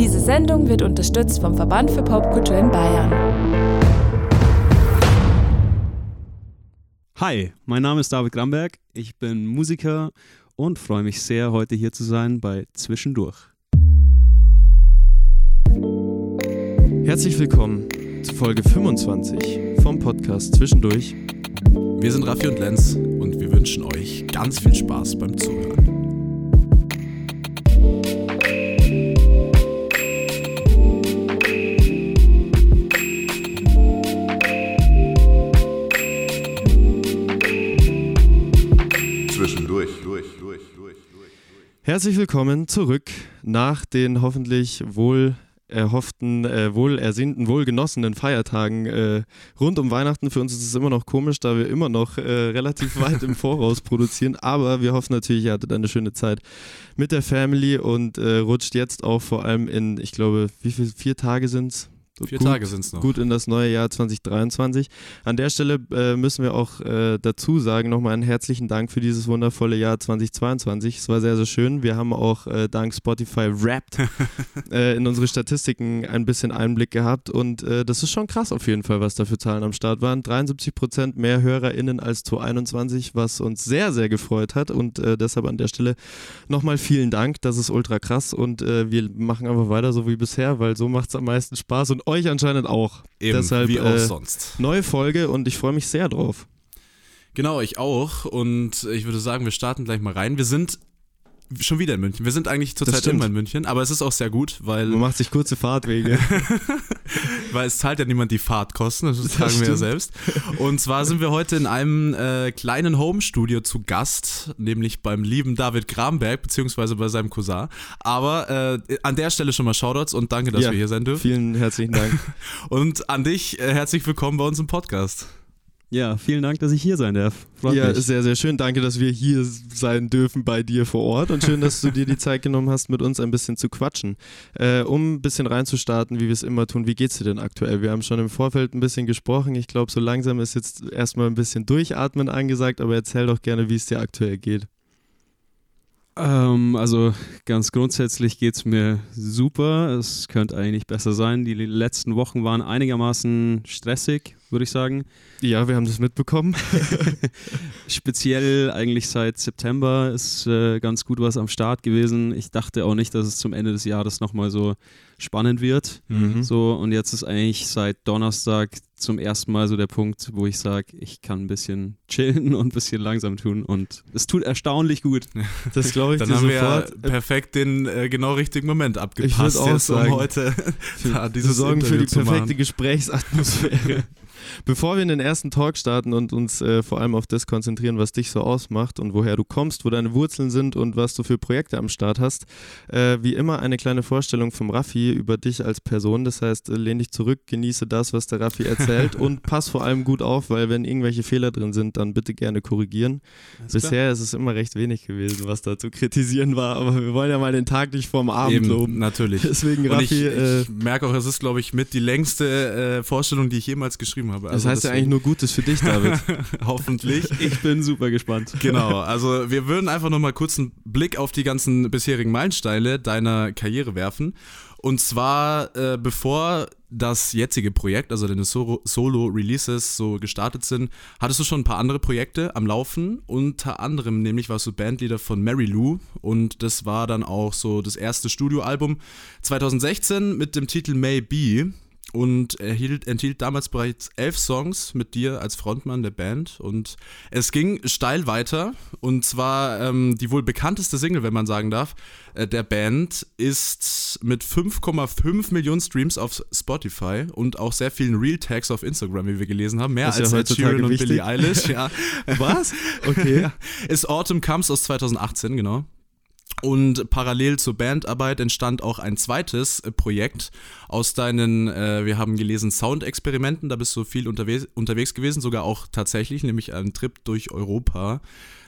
Diese Sendung wird unterstützt vom Verband für Popkultur in Bayern. Hi, mein Name ist David Gramberg. Ich bin Musiker und freue mich sehr, heute hier zu sein bei Zwischendurch. Herzlich willkommen zu Folge 25 vom Podcast Zwischendurch. Wir sind Raffi und Lenz und wir wünschen euch ganz viel Spaß beim Zuhören. Herzlich willkommen zurück nach den hoffentlich wohl erhofften, äh, wohl ersehnten, wohl genossenen Feiertagen äh, rund um Weihnachten. Für uns ist es immer noch komisch, da wir immer noch äh, relativ weit im Voraus produzieren. Aber wir hoffen natürlich, ihr hattet eine schöne Zeit mit der Family und äh, rutscht jetzt auch vor allem in, ich glaube, wie viele, vier Tage sind es? Vier gut, Tage sind es noch. Gut in das neue Jahr 2023. An der Stelle äh, müssen wir auch äh, dazu sagen, nochmal einen herzlichen Dank für dieses wundervolle Jahr 2022. Es war sehr, sehr schön. Wir haben auch äh, dank Spotify Wrapped äh, in unsere Statistiken ein bisschen Einblick gehabt und äh, das ist schon krass auf jeden Fall, was da für Zahlen am Start waren. 73 Prozent mehr HörerInnen als 2021, was uns sehr, sehr gefreut hat und äh, deshalb an der Stelle nochmal vielen Dank. Das ist ultra krass und wir machen einfach weiter so wie bisher, weil so macht es am meisten Spaß und euch anscheinend auch. Eben, Deshalb, wie auch äh, sonst. Neue Folge und ich freue mich sehr drauf. Genau, ich auch. Und ich würde sagen, wir starten gleich mal rein. Wir sind schon wieder in München. Wir sind eigentlich zurzeit stimmt. immer in München, aber es ist auch sehr gut, weil, Man macht sich kurze Fahrtwege. weil es zahlt ja niemand die Fahrtkosten, das, Das tragen wir ja stimmt. selbst. Und zwar sind wir heute in einem äh, kleinen Home-Studio zu Gast, nämlich beim lieben David Gramberg, beziehungsweise bei seinem Cousin. Aber äh, an der Stelle schon mal Shoutouts und danke, dass Ja, wir hier sein dürfen. Vielen herzlichen Dank. Und an dich äh, herzlich willkommen bei uns im Podcast. Ja, vielen Dank, dass ich hier sein darf. Freut ja, mich. sehr, sehr schön. Danke, dass wir hier sein dürfen bei dir vor Ort und schön, dass du dir die Zeit genommen hast, mit uns ein bisschen zu quatschen. Äh, um ein bisschen reinzustarten, wie wir es immer tun, wie geht's dir denn aktuell? Wir haben schon im Vorfeld ein bisschen gesprochen. Ich glaube, so langsam ist jetzt erstmal ein bisschen Durchatmen angesagt, aber erzähl doch gerne, wie es dir aktuell geht. Ähm, also ganz grundsätzlich geht es mir super. Es könnte eigentlich besser sein. Die letzten Wochen waren einigermaßen stressig, würde ich sagen. Ja, wir haben das mitbekommen. Speziell eigentlich seit September ist äh, ganz gut was am Start gewesen. Ich dachte auch nicht, dass es zum Ende des Jahres nochmal so spannend wird. Mhm. So, und jetzt ist eigentlich seit Donnerstag zum ersten Mal so der Punkt, wo ich sage, ich kann ein bisschen chillen und ein bisschen langsam tun. Und es tut erstaunlich gut. Das glaube ich Dann haben wir ja sofort. perfekt den äh, genau richtigen Moment Ich abgepasst, würd auch jetzt, um sagen, heute da Wir dieses sorgen für die perfekte machen. Gesprächsatmosphäre. Bevor wir in den ersten Talk starten und uns äh, vor allem auf das konzentrieren, was dich so ausmacht und woher du kommst, wo deine Wurzeln sind und was du für Projekte am Start hast, äh, wie immer eine kleine Vorstellung vom Raffi über dich als Person. Das heißt, äh, lehn dich zurück, genieße das, was der Raffi erzählt und pass vor allem gut auf, weil wenn irgendwelche Fehler drin sind, dann bitte gerne korrigieren. Bisher ist es immer recht wenig gewesen, was da zu kritisieren war, aber wir wollen ja mal den Tag nicht vorm Abend Eben, loben. natürlich. Deswegen, Und ich, Raffi, äh, ich merke auch, es ist, glaube ich, mit die längste äh, Vorstellung, die ich jemals geschrieben habe. Das Also heißt ja eigentlich nur Gutes für dich, David. Hoffentlich. Ich bin super gespannt. Genau, also wir würden einfach nochmal kurz einen Blick auf die ganzen bisherigen Meilensteine deiner Karriere werfen. Und zwar, äh, bevor das jetzige Projekt, also deine Solo- Solo-Releases so gestartet sind, hattest du schon ein paar andere Projekte am Laufen. Unter anderem nämlich warst du Bandleader von Mary Lou und das war dann auch so das erste Studioalbum 2016 mit dem Titel May Be und erhielt, enthielt damals bereits elf Songs mit dir als Frontmann der Band und es ging steil weiter und zwar ähm, die wohl bekannteste Single, wenn man sagen darf, äh, der Band ist mit 5,5 Millionen Streams auf Spotify und auch sehr vielen Real Tags auf Instagram, wie wir gelesen haben, mehr Das als ja Ed Sheeran und. Billie Eilish, ja. Was? Okay. Ist Autumn Comes aus 2018, genau. Und parallel zur Bandarbeit entstand auch ein zweites äh, Projekt aus deinen, äh, wir haben gelesen, Soundexperimenten. Da bist du viel unterwegs, unterwegs gewesen, sogar auch tatsächlich, nämlich einen Trip durch Europa.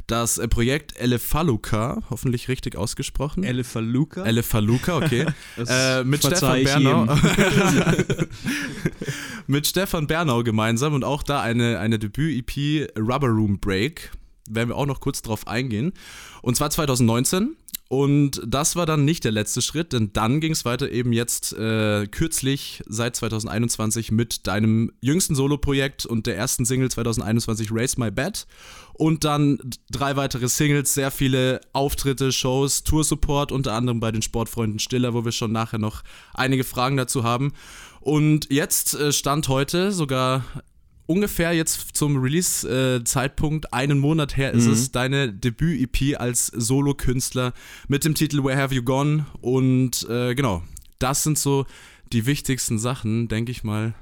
Das äh, Projekt Elefaluca, hoffentlich richtig ausgesprochen. Elefaluca? Elefaluca, okay. Äh, mit Stefan Bernau. mit Stefan Bernau gemeinsam und auch da eine, eine Debüt-EP Rubber Room Break. Werden wir auch noch kurz drauf eingehen. Und zwar 2019. Und das war dann nicht der letzte Schritt, denn dann ging es weiter eben jetzt äh, kürzlich seit 2021 mit deinem jüngsten Solo-Projekt und der ersten Single 2021 Raise My Bed. Und dann drei weitere Singles, sehr viele Auftritte, Shows, Tour-Support, unter anderem bei den Sportfreunden Stiller, wo wir schon nachher noch einige Fragen dazu haben. Und jetzt äh, stand heute sogar ungefähr jetzt zum Release-Zeitpunkt, äh, einen Monat her ist mhm. es, deine Debüt-EP als Solo-Künstler mit dem Titel Where Have You Gone? Und äh, genau, das sind so die wichtigsten Sachen, denke ich mal,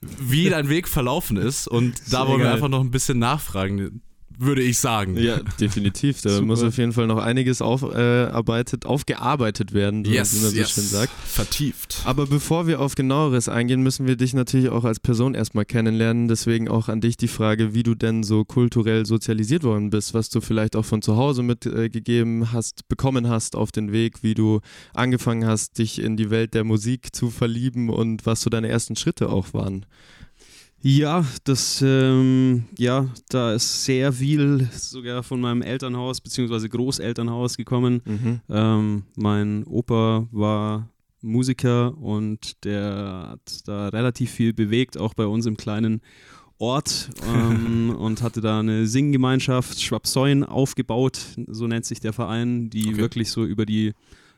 wie dein Weg verlaufen ist. Und da wollen wir einfach noch ein bisschen nachfragen würde ich sagen. Ja, definitiv. Da muss auf jeden Fall noch einiges aufarbeitet, äh, aufgearbeitet werden, yes, wie man so yes. schön sagt. Vertieft. Aber bevor wir auf genaueres eingehen, müssen wir dich natürlich auch als Person erstmal kennenlernen. Deswegen auch an dich die Frage, wie du denn so kulturell sozialisiert worden bist, was du vielleicht auch von zu Hause mitgegeben äh, hast, bekommen hast auf den Weg, wie du angefangen hast, dich in die Welt der Musik zu verlieben und was so deine ersten Schritte auch waren. Ja, das, ähm, ja, da ist sehr viel sogar von meinem Elternhaus bzw. Großelternhaus gekommen. Mhm. Ähm, mein Opa war Musiker und der hat da relativ viel bewegt, auch bei uns im kleinen Ort ähm, und hatte da eine Singgemeinschaft Schwabsäuen aufgebaut, so nennt sich der Verein, die okay. wirklich so über die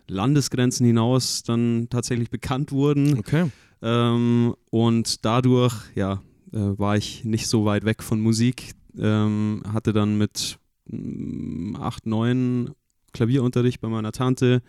Landesgrenzen hinaus dann tatsächlich bekannt wurden. Okay. Ähm, und dadurch, ja, war ich nicht so weit weg von Musik. Ähm, hatte dann mit mm, acht, neun Klavierunterricht bei meiner Tante,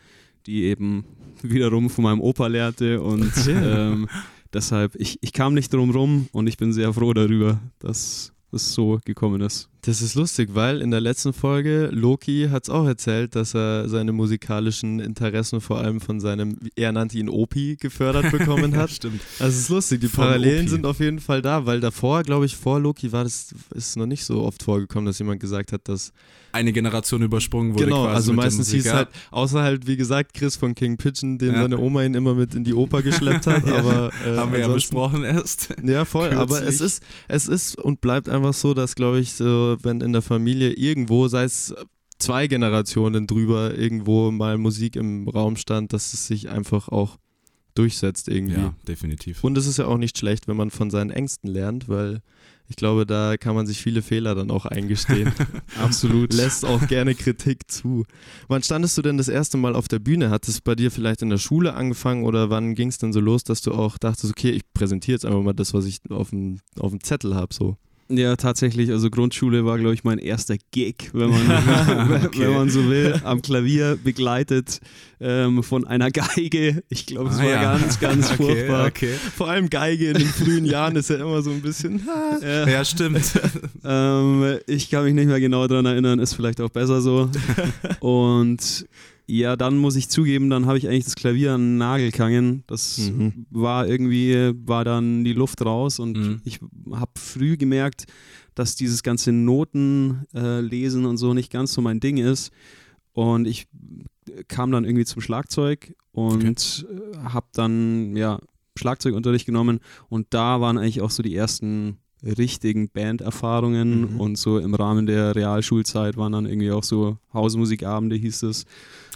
die eben wiederum von meinem Opa lehrte und ähm, deshalb, ich, ich kam nicht drum rum und ich bin sehr froh darüber, dass es so gekommen ist. Das ist lustig, weil in der letzten Folge Loki hat es auch erzählt, dass er seine musikalischen Interessen vor allem von seinem, er nannte ihn Opi, gefördert bekommen hat. Stimmt. Also es ist lustig, die von Parallelen Opi. sind auf jeden Fall da, weil davor, glaube ich, vor Loki war das ist noch nicht so oft vorgekommen, dass jemand gesagt hat, dass eine Generation übersprungen wurde. Genau, also meistens hieß es halt, außer halt, wie gesagt, Chris von King Pigeon, den ja. seine Oma ihn immer mit in die Oper geschleppt hat. aber, äh, Haben wir ja besprochen erst. Ja, voll, kürzlich. aber es ist, es ist und bleibt einfach so, dass, glaube ich, so, wenn in der Familie irgendwo, sei es zwei Generationen drüber, irgendwo mal Musik im Raum stand, dass es sich einfach auch durchsetzt irgendwie. Ja, definitiv. Und es ist ja auch nicht schlecht, wenn man von seinen Ängsten lernt, weil ich glaube, da kann man sich viele Fehler dann auch eingestehen. Absolut. Lässt auch gerne Kritik zu. Wann standest du denn das erste Mal auf der Bühne? Hat es bei dir vielleicht in der Schule angefangen oder wann ging es denn so los, dass du auch dachtest, okay, ich präsentiere jetzt einfach mal das, was ich auf dem, auf dem Zettel habe, so? Ja, tatsächlich. Also Grundschule war, glaube ich, mein erster Gig, wenn man, okay. wenn man so will, am Klavier begleitet ähm, von einer Geige. Ich glaube, es ah, war ja. ganz, ganz okay, furchtbar. Okay. Vor allem Geige in den frühen Jahren ist ja immer so ein bisschen. ja. ja, stimmt. ähm, ich kann mich nicht mehr genau daran erinnern, ist vielleicht auch besser so. Und ja, dann muss ich zugeben, dann habe ich eigentlich das Klavier an den Nagel gehangen. Das mhm. war irgendwie, war dann die Luft raus und mhm. ich habe früh gemerkt, dass dieses ganze Notenlesen äh, und so nicht ganz so mein Ding ist. Und ich kam dann irgendwie zum Schlagzeug und okay. Äh, habe dann ja Schlagzeugunterricht genommen und da waren eigentlich auch so die ersten richtigen Banderfahrungen mhm. und so im Rahmen der Realschulzeit waren dann irgendwie auch so Hausmusikabende, hieß es,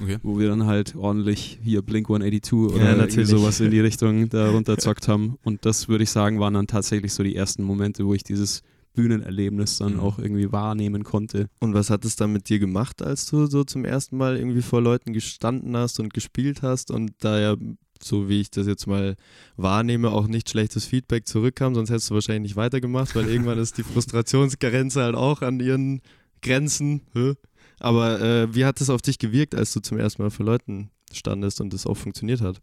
okay. wo wir dann halt ordentlich hier Blink 182 oder ja, sowas in die Richtung da runterzockt haben. Und das würde ich sagen, waren dann tatsächlich so die ersten Momente, wo ich dieses Bühnenerlebnis dann mhm. auch irgendwie wahrnehmen konnte. Und was hat es dann mit dir gemacht, als du so zum ersten Mal irgendwie vor Leuten gestanden hast und gespielt hast und da ja so wie ich das jetzt mal wahrnehme, auch nicht schlechtes Feedback zurückkam, sonst hättest du wahrscheinlich nicht weitergemacht, weil irgendwann ist die Frustrationsgrenze halt auch an ihren Grenzen. Aber äh, wie hat es auf dich gewirkt, als du zum ersten Mal vor Leuten standest und es auch funktioniert hat?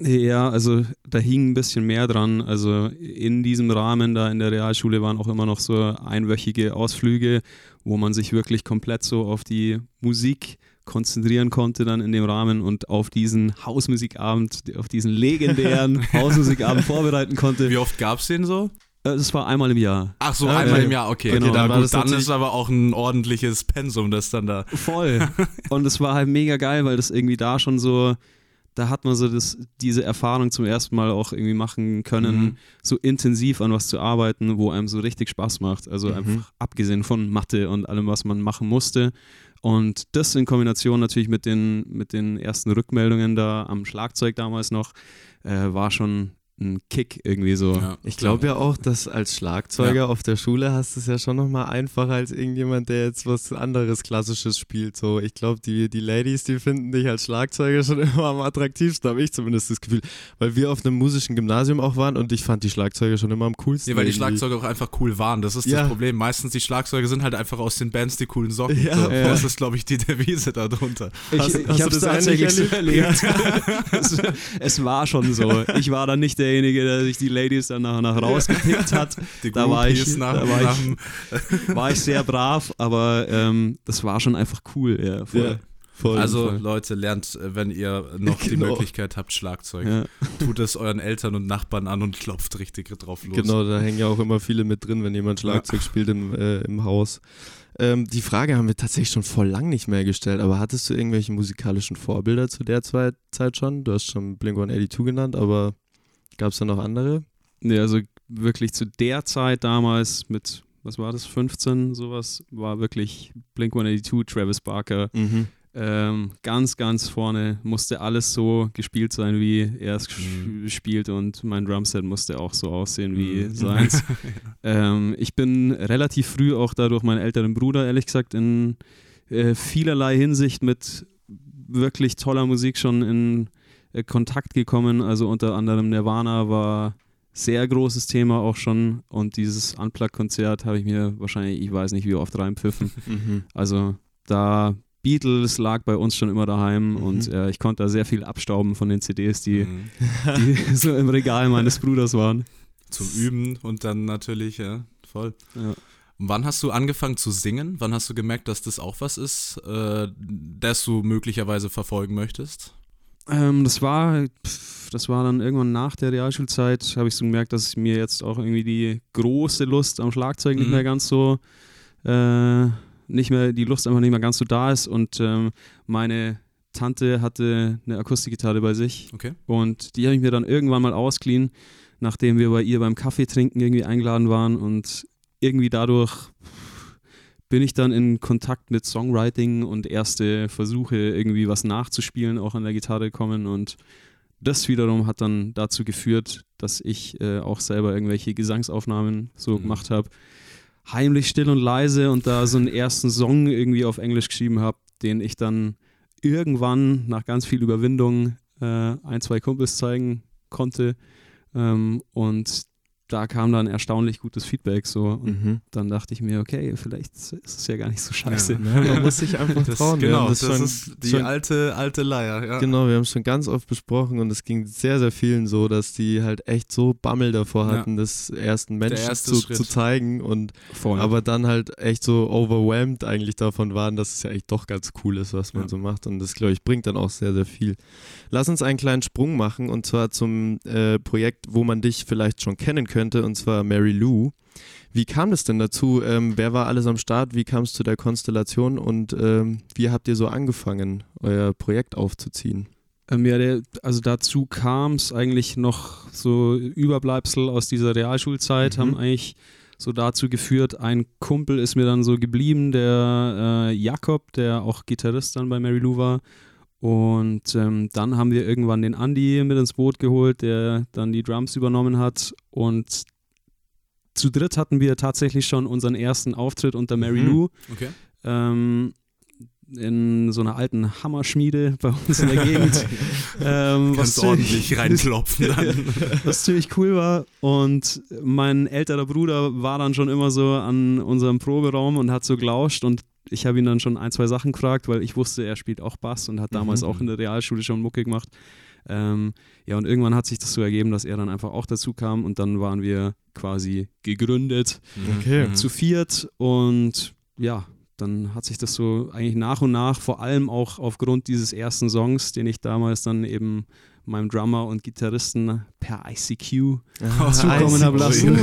Ja, also da hing ein bisschen mehr dran. Also in diesem Rahmen da in der Realschule waren auch immer noch so einwöchige Ausflüge, wo man sich wirklich komplett so auf die Musik konzentrieren konnte dann in dem Rahmen und auf diesen Hausmusikabend, auf diesen legendären Hausmusikabend vorbereiten konnte. Wie oft gab es den so? Es äh, war einmal im Jahr. Ach so, einmal im Jahr, okay. Genau, okay, dann, gut, dann ist aber auch ein ordentliches Pensum, das dann da. Voll. Und es war halt mega geil, weil das irgendwie da schon so da hat man so das, diese Erfahrung zum ersten Mal auch irgendwie machen können, Mhm. so intensiv an was zu arbeiten, wo einem so richtig Spaß macht. Also Mhm. einfach abgesehen von Mathe und allem, was man machen musste. Und das in Kombination natürlich mit den, mit den ersten Rückmeldungen da am Schlagzeug damals noch, äh, war schon ein Kick irgendwie so. Ja, Ich glaube ja auch, dass als Schlagzeuger Ja. auf der Schule hast du es ja schon nochmal einfacher als irgendjemand, der jetzt was anderes Klassisches spielt. So, ich glaube, die, die Ladies, die finden dich als Schlagzeuger schon immer am attraktivsten, habe ich zumindest das Gefühl. Weil wir auf einem musischen Gymnasium auch waren und ich fand die Schlagzeuger schon immer am coolsten. Nee, weil die irgendwie. Schlagzeuger auch einfach cool waren. Das ist Ja. das Problem. Meistens die Schlagzeuger sind halt einfach aus den Bands die coolen Socken. Ja. so, Ja. Das ist, glaube ich, die Devise darunter. Ich, Hast- ich hast du habe es das tatsächlich ähnlich erlebt. es, es war schon so. Ich war dann nicht derjenige, der sich die Ladies dann nach, nach rausgepickt hat. Die Da war ich- nach, da war ich- War ich sehr brav, aber ähm, das war schon einfach cool. Ja, voll. Ja, voll. Also Fall. Leute, lernt, äh, wenn ihr noch die Genau. Möglichkeit habt, Schlagzeug. Ja. Tut es euren Eltern und Nachbarn an und klopft richtig drauf los. Genau, da hängen ja auch immer viele mit drin, wenn jemand Schlagzeug spielt im, äh, im Haus. Ähm, die Frage haben wir tatsächlich schon voll lang nicht mehr gestellt, aber hattest du irgendwelche musikalischen Vorbilder zu der Zeit schon? Du hast schon Blink-182 genannt, aber gab es da noch andere? Nee, also wirklich zu der Zeit damals mit, was war das, 15, sowas, war wirklich Blink 182, Travis Barker. Ähm, ganz, ganz vorne musste alles so gespielt sein, wie er es Mhm. spielt und mein Drumset musste auch so aussehen wie Mhm. seins. ähm, ich bin relativ früh auch dadurch meinen älteren Bruder, ehrlich gesagt, in äh, vielerlei Hinsicht mit wirklich toller Musik schon in Kontakt gekommen. Also unter anderem Nirvana war sehr großes Thema auch schon und dieses Unplugged-Konzert habe ich mir wahrscheinlich, ich weiß nicht wie oft reinpfiffen. Mhm. Also da Beatles lag bei uns schon immer daheim Mhm. und äh, ich konnte da sehr viel abstauben von den CDs, die, Mhm. die so im Regal meines Bruders waren. Zum Üben und dann natürlich, ja, voll. Ja. Wann hast du angefangen zu singen? Wann hast du gemerkt, dass das auch was ist, äh, das du möglicherweise verfolgen möchtest? Ähm, das war, pff, das war dann irgendwann nach der Realschulzeit, habe ich so gemerkt, dass mir jetzt auch irgendwie die große Lust am Schlagzeug nicht Mhm. mehr ganz so, äh, nicht mehr, die Lust einfach nicht mehr ganz so da ist und ähm, meine Tante hatte eine Akustikgitarre bei sich Okay. und die habe ich mir dann irgendwann mal ausgeliehen, nachdem wir bei ihr beim Kaffee trinken irgendwie eingeladen waren und irgendwie dadurch bin ich dann in Kontakt mit Songwriting und erste Versuche irgendwie was nachzuspielen auch an der Gitarre gekommen und das wiederum hat dann dazu geführt, dass ich äh, auch selber irgendwelche Gesangsaufnahmen so Mhm. gemacht habe. Heimlich still und leise und da so einen ersten Song irgendwie auf Englisch geschrieben habe, den ich dann irgendwann nach ganz viel Überwindung äh, ein, zwei Kumpels zeigen konnte. Ähm, und da kam dann erstaunlich gutes Feedback so. Und Mhm. dann dachte ich mir, okay, vielleicht ist es ja gar nicht so scheiße. Ja. Man muss sich einfach Das, trauen. Genau, haben das, schon, ist die schon, alte, alte Leier. Ja. Genau, wir haben es schon ganz oft besprochen und es ging sehr, sehr vielen so, dass die halt echt so Bammel davor Ja. hatten, das ersten Menschen erste zu, zu zeigen und Voll. aber dann halt echt so overwhelmed eigentlich davon waren, dass es ja echt doch ganz cool ist, was man Ja. so macht und das, glaube ich, bringt dann auch sehr, sehr viel. Lass uns einen kleinen Sprung machen und zwar zum äh, Projekt, wo man dich vielleicht schon kennen könnte und zwar Mary Lou. Wie kam es denn dazu? Ähm, wer war alles am Start? Wie kam es zu der Konstellation und ähm, wie habt ihr so angefangen, euer Projekt aufzuziehen? Ähm, ja, der, also dazu kam es eigentlich noch so Überbleibsel aus dieser Realschulzeit, Mhm. haben eigentlich so dazu geführt, ein Kumpel ist mir dann so geblieben, der äh, Jakob, der auch Gitarrist dann bei Mary Lou war. Und ähm, dann haben wir irgendwann den Andy mit ins Boot geholt, der dann die Drums übernommen hat. Und zu dritt hatten wir tatsächlich schon unseren ersten Auftritt unter Mary Mhm. Lou Okay. ähm, in so einer alten Hammerschmiede bei uns in der Gegend. ähm, Kannst ziemlich- ordentlich reinklopfen dann. was ziemlich cool war. Und mein älterer Bruder war dann schon immer so an unserem Proberaum und hat so gelauscht und ich habe ihn dann schon ein, zwei Sachen gefragt, weil ich wusste, er spielt auch Bass und hat damals Mhm. auch in der Realschule schon Mucke gemacht. Ähm, ja, und irgendwann hat sich das so ergeben, dass er dann einfach auch dazu kam und dann waren wir quasi gegründet Okay. Mhm. zu viert und ja, dann hat sich das so eigentlich nach und nach, vor allem auch aufgrund dieses ersten Songs, den ich damals dann eben meinem Drummer und Gitarristen per ICQ Ah, zukommen habe lassen.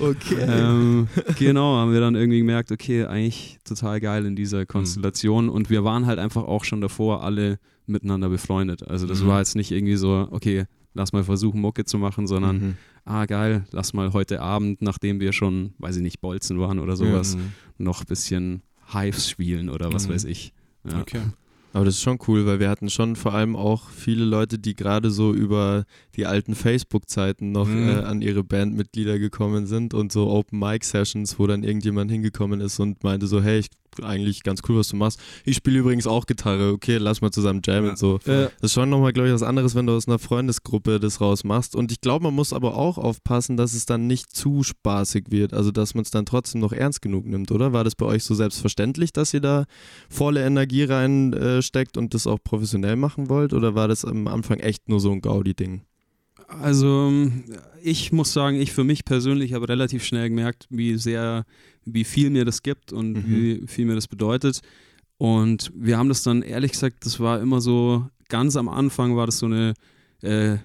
okay. ähm, genau, haben wir dann irgendwie gemerkt, okay, eigentlich total geil in dieser Konstellation und wir waren halt einfach auch schon davor alle miteinander befreundet. Also das Mhm. war jetzt nicht irgendwie so, okay, lass mal versuchen, Mucke zu machen, sondern Mhm. ah geil, lass mal heute Abend, nachdem wir schon, weiß ich nicht, Bolzen waren oder sowas, Mhm. noch ein bisschen Hives spielen oder was Mhm. weiß ich. Ja. Okay. Aber das ist schon cool, weil wir hatten schon vor allem auch viele Leute, die gerade so über die alten Facebook-Zeiten noch Mhm. äh, an ihre Bandmitglieder gekommen sind und so Open-Mic-Sessions, wo dann irgendjemand hingekommen ist und meinte so, hey, ich eigentlich ganz cool, was du machst. Ich spiele übrigens auch Gitarre, okay, lass mal zusammen jammen Ja. so. Äh, Das ist schon nochmal, glaube ich, was anderes, wenn du aus einer Freundesgruppe das rausmachst. Und ich glaube, man muss aber auch aufpassen, dass es dann nicht zu spaßig wird. Also, dass man es dann trotzdem noch ernst genug nimmt, oder? War das bei euch so selbstverständlich, dass ihr da volle Energie reinsteckt und das auch professionell machen wollt? Oder war das am Anfang echt nur so ein Gaudi-Ding? Also ich muss sagen, ich für mich persönlich habe relativ schnell gemerkt, wie sehr, wie viel mir das gibt und Mhm. wie viel mir das bedeutet. Und wir haben das dann ehrlich gesagt, das war immer so, ganz am Anfang war das so eine äh,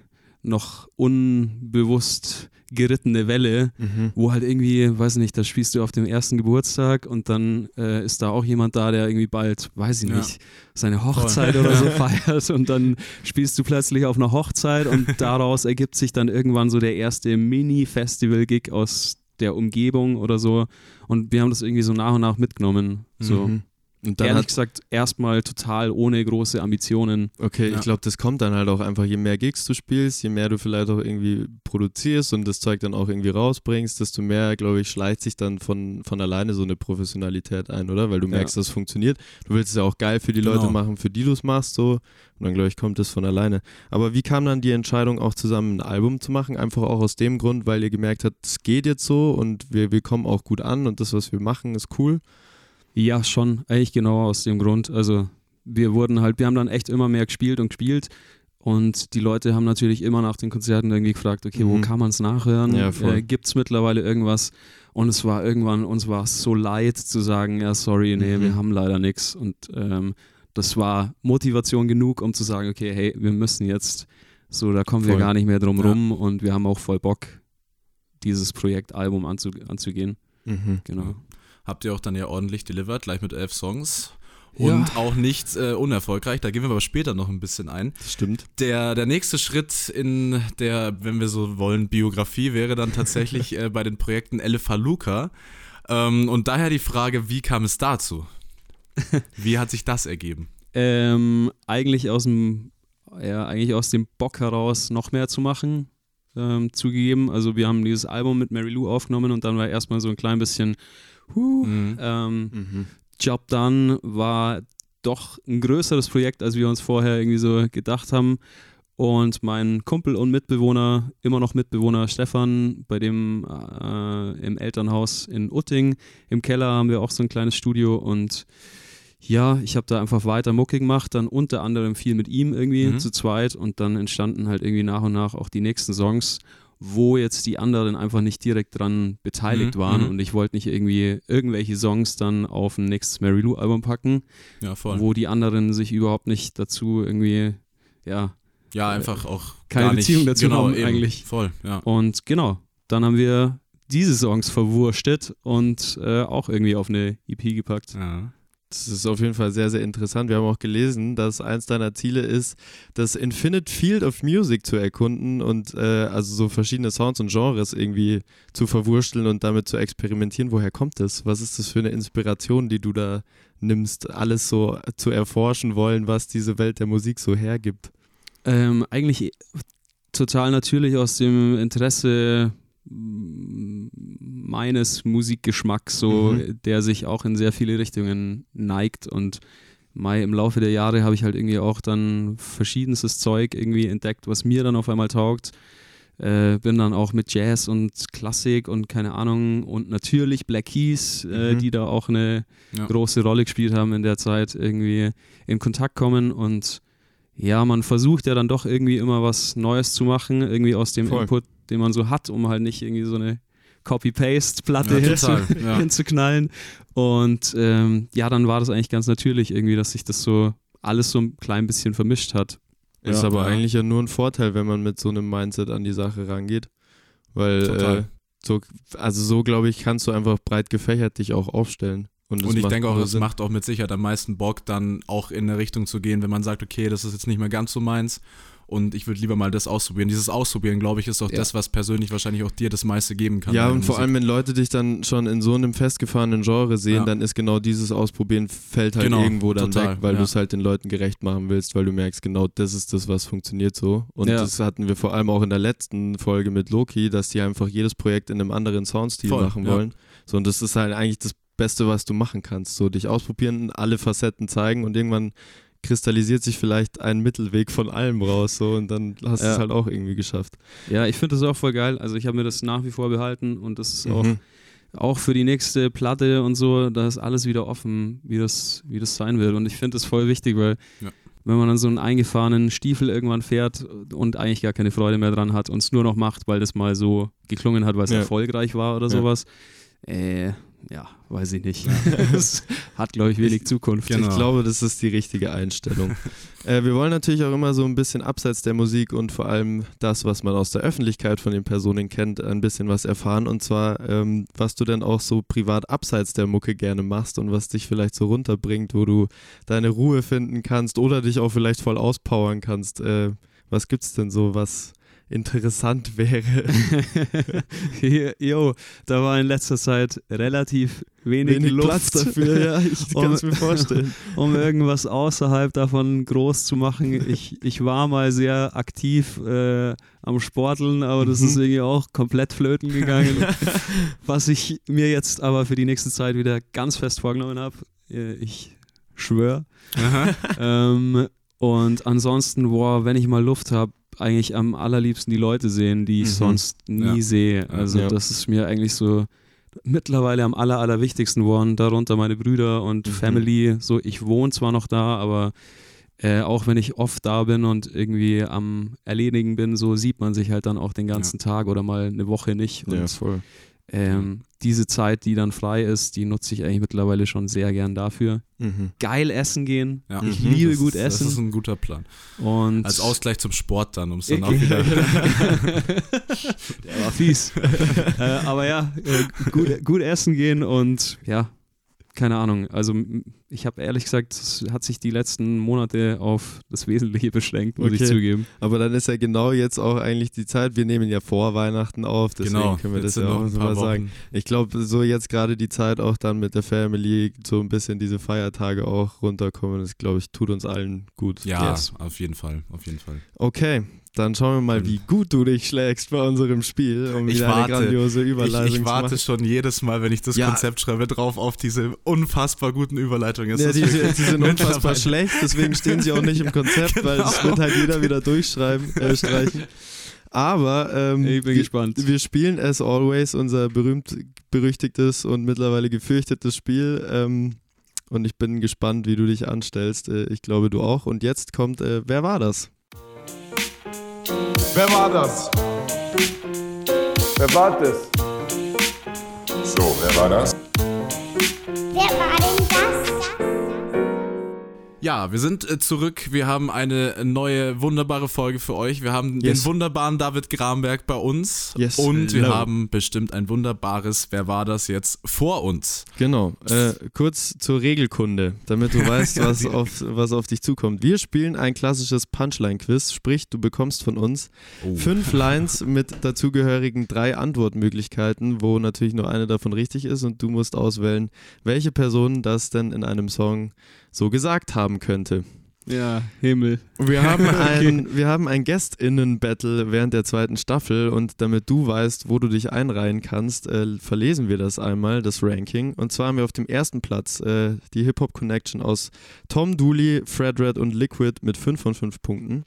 noch unbewusst gerittene Welle, wo halt irgendwie, weiß nicht, da spielst du auf dem ersten Geburtstag und dann äh, ist da auch jemand da, der irgendwie bald, weiß ich Ja. nicht, seine Hochzeit oder so feiert und dann spielst du plötzlich auf einer Hochzeit und daraus ergibt sich dann irgendwann so der erste Mini-Festival-Gig aus der Umgebung oder so und wir haben das irgendwie so nach und nach mitgenommen. So. Mhm. Und dann Ehrlich hat, gesagt, erstmal total ohne große Ambitionen. okay, Ja. ich glaube, das kommt dann halt auch einfach, je mehr Gigs du spielst, je mehr du vielleicht auch irgendwie produzierst und das Zeug dann auch irgendwie rausbringst, desto mehr, glaube ich, schleicht sich dann von, von alleine so eine Professionalität ein, oder? Weil du Ja. merkst, dass es funktioniert. Du willst es ja auch geil für die Genau. Leute machen, für die du es machst, so. Und dann, glaube ich, kommt es von alleine. Aber wie kam dann die Entscheidung, auch zusammen ein Album zu machen? Einfach auch aus dem Grund, weil ihr gemerkt habt, es geht jetzt so und wir, wir kommen auch gut an und das, was wir machen, ist cool. Ja, schon, eigentlich genau aus dem Grund. Also wir wurden halt, wir haben dann echt immer mehr gespielt und gespielt und die Leute haben natürlich immer nach den Konzerten irgendwie gefragt, okay, wo Mhm. kann man es nachhören? Ja, äh, Gibt es mittlerweile irgendwas? Und es war irgendwann, uns war es so leid zu sagen, ja, sorry, nee, Mhm. wir haben leider nichts. Und ähm, das war Motivation genug, um zu sagen, okay, hey, wir müssen jetzt, so, da kommen wir Voll. gar nicht mehr drum Ja. rum und wir haben auch voll Bock, dieses Projekt Album anzu anzugehen. Genau. Habt ihr auch dann ja ordentlich delivered, gleich mit elf Songs. Und auch nicht äh, unerfolgreich, da gehen wir aber später noch ein bisschen ein. Das stimmt. Der, der nächste Schritt in der, wenn wir so wollen, Biografie wäre dann tatsächlich äh, bei den Projekten Elefaluca. Ähm, und daher die Frage, wie kam es dazu? Wie hat sich das ergeben? Ähm, eigentlich aus dem, ja, eigentlich aus dem Bock heraus noch mehr zu machen, ähm, zugegeben. Also wir haben dieses Album mit Mary Lou aufgenommen und dann war erstmal so ein klein bisschen huh, Mhm. ähm, Mhm. Job Done war doch ein größeres Projekt, als wir uns vorher irgendwie so gedacht haben. Und mein Kumpel und Mitbewohner, immer noch Mitbewohner Stefan, bei dem äh, im Elternhaus in Utting, im Keller haben wir auch so ein kleines Studio und ja, ich habe da einfach weiter Mucke gemacht, dann unter anderem viel mit ihm irgendwie Mhm. zu zweit und dann entstanden halt irgendwie nach und nach auch die nächsten Songs, wo jetzt die anderen einfach nicht direkt dran beteiligt Mhm, waren mhm. und ich wollte nicht irgendwie irgendwelche Songs dann auf ein nächstes Mary Lou Album packen, Ja, voll. wo die anderen sich überhaupt nicht dazu irgendwie, ja, ja, einfach auch keine gar nicht, Beziehung dazu genau, haben eben, eigentlich. Voll, ja. und genau, dann haben wir diese Songs verwurstet und äh, auch irgendwie auf eine EP gepackt. ja. Das ist auf jeden Fall sehr, sehr interessant. Wir haben auch gelesen, dass eins deiner Ziele ist, das Infinite Field of Music zu erkunden und äh, also so verschiedene Sounds und Genres irgendwie zu verwursteln und damit zu experimentieren. Woher kommt das? Was ist das für eine Inspiration, die du da nimmst, alles so zu erforschen wollen, was diese Welt der Musik so hergibt? Ähm, eigentlich total natürlich aus dem Interesse meines Musikgeschmacks, so Mhm. der sich auch in sehr viele Richtungen neigt und Mai, im Laufe der Jahre habe ich halt irgendwie auch dann verschiedenstes Zeug irgendwie entdeckt, was mir dann auf einmal taugt. Äh, bin dann auch mit Jazz und Klassik und keine Ahnung und natürlich Black Keys, äh, Mhm. die da auch eine Ja. große Rolle gespielt haben in der Zeit, irgendwie in Kontakt kommen und ja, man versucht ja dann doch irgendwie immer was Neues zu machen, irgendwie aus dem Voll. Input, den man so hat, um halt nicht irgendwie so eine Copy-Paste-Platte Ja, hinzu, ja. hinzuknallen. Und ähm, ja, dann war das eigentlich ganz natürlich irgendwie, dass sich das so alles so ein klein bisschen vermischt hat. Ist Ja. aber Ja. eigentlich ja nur ein Vorteil, wenn man mit so einem Mindset an die Sache rangeht. Weil äh, so, also so glaube ich, kannst du einfach breit gefächert dich auch aufstellen. Und, Und ich denke auch, es macht auch mit Sicherheit am meisten Bock, dann auch in eine Richtung zu gehen, wenn man sagt, okay, das ist jetzt nicht mehr ganz so meins und ich würde lieber mal das ausprobieren. Dieses Ausprobieren, glaube ich, ist auch Ja. das, was persönlich wahrscheinlich auch dir das meiste geben kann. Ja, und vor Musik. allem, wenn Leute dich dann schon in so einem festgefahrenen Genre sehen, Ja. dann ist genau dieses Ausprobieren fällt halt Genau, irgendwo dann total, weg, weil ja. du es halt den Leuten gerecht machen willst, weil du merkst, genau das ist das, was funktioniert so. Und Ja. das hatten wir vor allem auch in der letzten Folge mit Loki, dass die einfach jedes Projekt in einem anderen Soundstil Voll, machen ja. wollen. So, und das ist halt eigentlich das Beste, was du machen kannst. So, dich ausprobieren, alle Facetten zeigen und irgendwann kristallisiert sich vielleicht ein Mittelweg von allem raus so und dann hast du Ja. es halt auch irgendwie geschafft. Ja, ich finde das auch voll geil. Also ich habe mir das nach wie vor behalten und das ist auch, Mhm. auch für die nächste Platte und so, da ist alles wieder offen, wie das, wie das sein wird. Und ich finde das voll wichtig, weil Ja. wenn man dann so einen eingefahrenen Stiefel irgendwann fährt und eigentlich gar keine Freude mehr dran hat und es nur noch macht, weil das mal so geklungen hat, weil es Ja. erfolgreich war oder Ja. sowas, äh, ja, weiß ich nicht. das hat, glaube ich, wenig Zukunft. Genau. Ich glaube, das ist die richtige Einstellung. äh, wir wollen natürlich auch immer so ein bisschen abseits der Musik und vor allem das, was man aus der Öffentlichkeit von den Personen kennt, ein bisschen was erfahren. Und zwar, ähm, was du denn auch so privat abseits der Mucke gerne machst und was dich vielleicht so runterbringt, wo du deine Ruhe finden kannst oder dich auch vielleicht voll auspowern kannst. Äh, was gibt's denn so, was interessant wäre? Jo, da war in letzter Zeit relativ wenig, Wenig Luft Platz dafür, ja, ich Um- kann es mir vorstellen. um irgendwas außerhalb davon groß zu machen. Ich, ich war mal sehr aktiv äh, am Sporteln, aber das Mhm. ist irgendwie auch komplett flöten gegangen. Was ich mir jetzt aber für die nächste Zeit wieder ganz fest vorgenommen habe. Äh, ich schwöre. Ähm, und ansonsten, boah, wenn ich mal Luft habe, eigentlich am allerliebsten die Leute sehen, die ich Mhm. sonst nie Ja. sehe. Also Ja. das ist mir eigentlich so mittlerweile am aller, allerwichtigsten geworden. Darunter meine Brüder und Mhm. Family. So, ich wohne zwar noch da, aber äh, auch wenn ich oft da bin und irgendwie am Erledigen bin, so sieht man sich halt dann auch den ganzen Tag oder mal eine Woche nicht. Und Ja, voll. ähm, diese Zeit, die dann frei ist, die nutze ich eigentlich mittlerweile schon sehr gern dafür. Mhm. Geil essen gehen. Ja. Ich Mhm. liebe Das gut ist, essen. Das ist ein guter Plan. Und Als Ausgleich zum Sport dann, um es dann auch wieder. Der war fies. äh, aber ja, äh, gut, gut essen gehen und ja, keine Ahnung. Also ich habe ehrlich gesagt, es hat sich die letzten Monate auf das Wesentliche beschränkt, muss Okay. ich zugeben. Aber dann ist ja genau jetzt auch eigentlich die Zeit. Wir nehmen ja vor Weihnachten auf, deswegen genau, können wir jetzt das ja auch mal sagen. Ich glaube, so jetzt gerade die Zeit auch dann mit der Family, so ein bisschen diese Feiertage auch runterkommen, das glaube ich, tut uns allen gut. Ja, Yes. auf jeden Fall, auf jeden Fall. Okay, dann schauen wir mal, wie gut du dich schlägst bei unserem Spiel, um Ich wieder warte. eine grandiose Ich, Überleitung ich zu warte schon jedes Mal, wenn ich das Ja. Konzept schreibe, drauf auf diese unfassbar guten Überleitungen. Es Ja, die, die, sind unfassbar schlecht, deswegen stehen sie auch nicht im Konzept, weil es genau. wird halt jeder wieder durchschreiben, äh, streichen. Aber ähm, Ich bin wir, gespannt. wir spielen as always unser berühmt berüchtigtes und mittlerweile gefürchtetes Spiel. Ähm, und ich bin gespannt, wie du dich anstellst. Äh, ich glaube, du auch. Und jetzt kommt, äh, wer war das? Wer war das? Wer war das? So, wer war das? Wer war? Ja, wir sind äh, zurück. Wir haben eine neue, wunderbare Folge für euch. Wir haben Yes. den wunderbaren David Gramberg bei uns. Yes. Und wir Hello. haben bestimmt ein wunderbares Wer war das jetzt vor uns? Genau. Äh, kurz zur Regelkunde, damit du weißt, was, auf, was auf dich zukommt. Wir spielen ein klassisches Punchline-Quiz, sprich, du bekommst von uns Oh. fünf Lines mit dazugehörigen drei Antwortmöglichkeiten, wo natürlich nur eine davon richtig ist und du musst auswählen, welche Person das denn in einem Song so gesagt haben könnte. Ja, Himmel. Wir haben ein, wir haben ein GästInnen-Battle während der zweiten Staffel und damit du weißt, wo du dich einreihen kannst, äh, verlesen wir das einmal, das Ranking. Und zwar haben wir auf dem ersten Platz äh, die Hip-Hop-Connection aus Tom Dooley, Fred Red und Liquid mit 5 von 5 Punkten.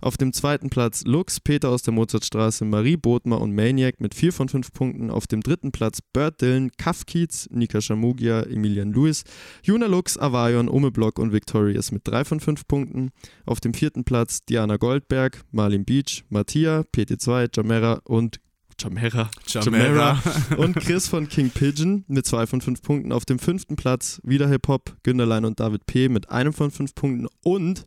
Auf dem zweiten Platz Lux, Peter aus der Mozartstraße, Marie Bodmer und Maniac mit 4 von 5 Punkten. Auf dem dritten Platz Bert Dylan, Kaf Kiez, Nika Shamugia, Emilian Lewis, Juna Lux, Avarion, Ome Block und Victorious mit 3 von 5 Punkten. Auf dem vierten Platz Diana Goldberg, Marlin Beach, Mattia, PT2, Jamera und Jamera, Jamera. und Chris von King Pigeon mit 2 von 5 Punkten. Auf dem fünften Platz wieder Hip-Hop, Günderlein und David P. mit einem von 5 Punkten. Und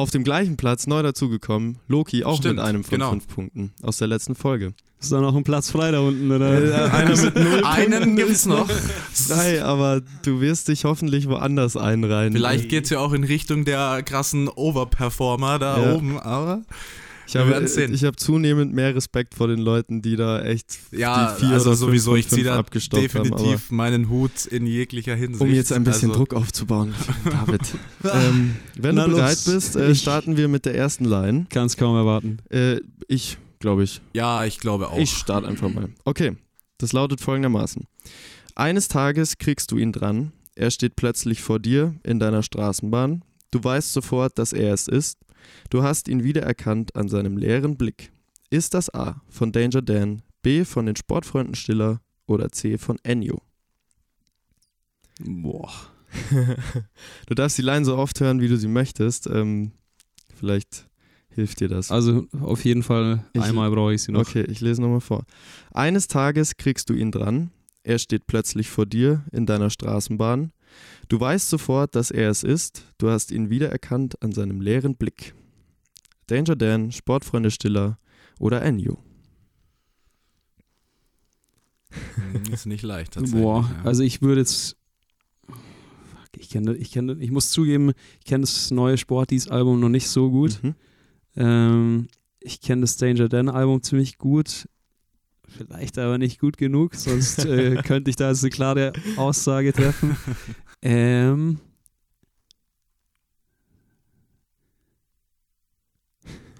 Auf dem gleichen Platz neu dazugekommen, Loki auch Stimmt, mit einem von genau. fünf Punkten aus der letzten Folge. Ist da noch ein Platz frei da unten, oder? einer mit null Einen gibt's noch. Nein, aber du wirst dich hoffentlich woanders einreihen. Vielleicht geht's ja auch in Richtung der krassen Overperformer da Ja. oben, aber Ich habe, ich habe zunehmend mehr Respekt vor den Leuten, die da echt ja, die vier also oder sowieso, ich ziehe da abgestaubt haben, definitiv meinen Hut in jeglicher Hinsicht. um jetzt ein bisschen also, Druck aufzubauen, David. ähm, wenn Na du bereit los. bist, äh, starten wir mit der ersten Line. Kann es kaum erwarten. Äh, ich, glaube ich. Ja, ich glaube auch. Ich starte einfach mal. Okay, das lautet folgendermaßen. Eines Tages kriegst du ihn dran, er steht plötzlich vor dir in deiner Straßenbahn, du weißt sofort, dass er es ist, du hast ihn wiedererkannt an seinem leeren Blick. Ist das A von Danger Dan, B von den Sportfreunden Stiller oder C von Ennio? Boah. du darfst die Line so oft hören, wie du sie möchtest. Ähm, vielleicht hilft dir das. Also auf jeden Fall Ich- einmal brauche ich sie noch. Okay, ich lese nochmal vor. Eines Tages kriegst du ihn dran. Er steht plötzlich vor dir in deiner Straßenbahn. Du weißt sofort, dass er es ist. Du hast ihn wiedererkannt an seinem leeren Blick. Danger Dan, Sportfreunde Stiller oder Ennio. Hm, Ist nicht leicht tatsächlich. Boah, ja. also ich würde jetzt. Fuck, ich kenne, ich kenne, ich muss zugeben, ich kenne das neue Sporties-Album noch nicht so gut. Mhm. Ähm, ich kenne das Danger Dan-Album ziemlich gut. Vielleicht aber nicht gut genug, sonst äh, könnte ich da jetzt eine klare Aussage treffen. Ähm.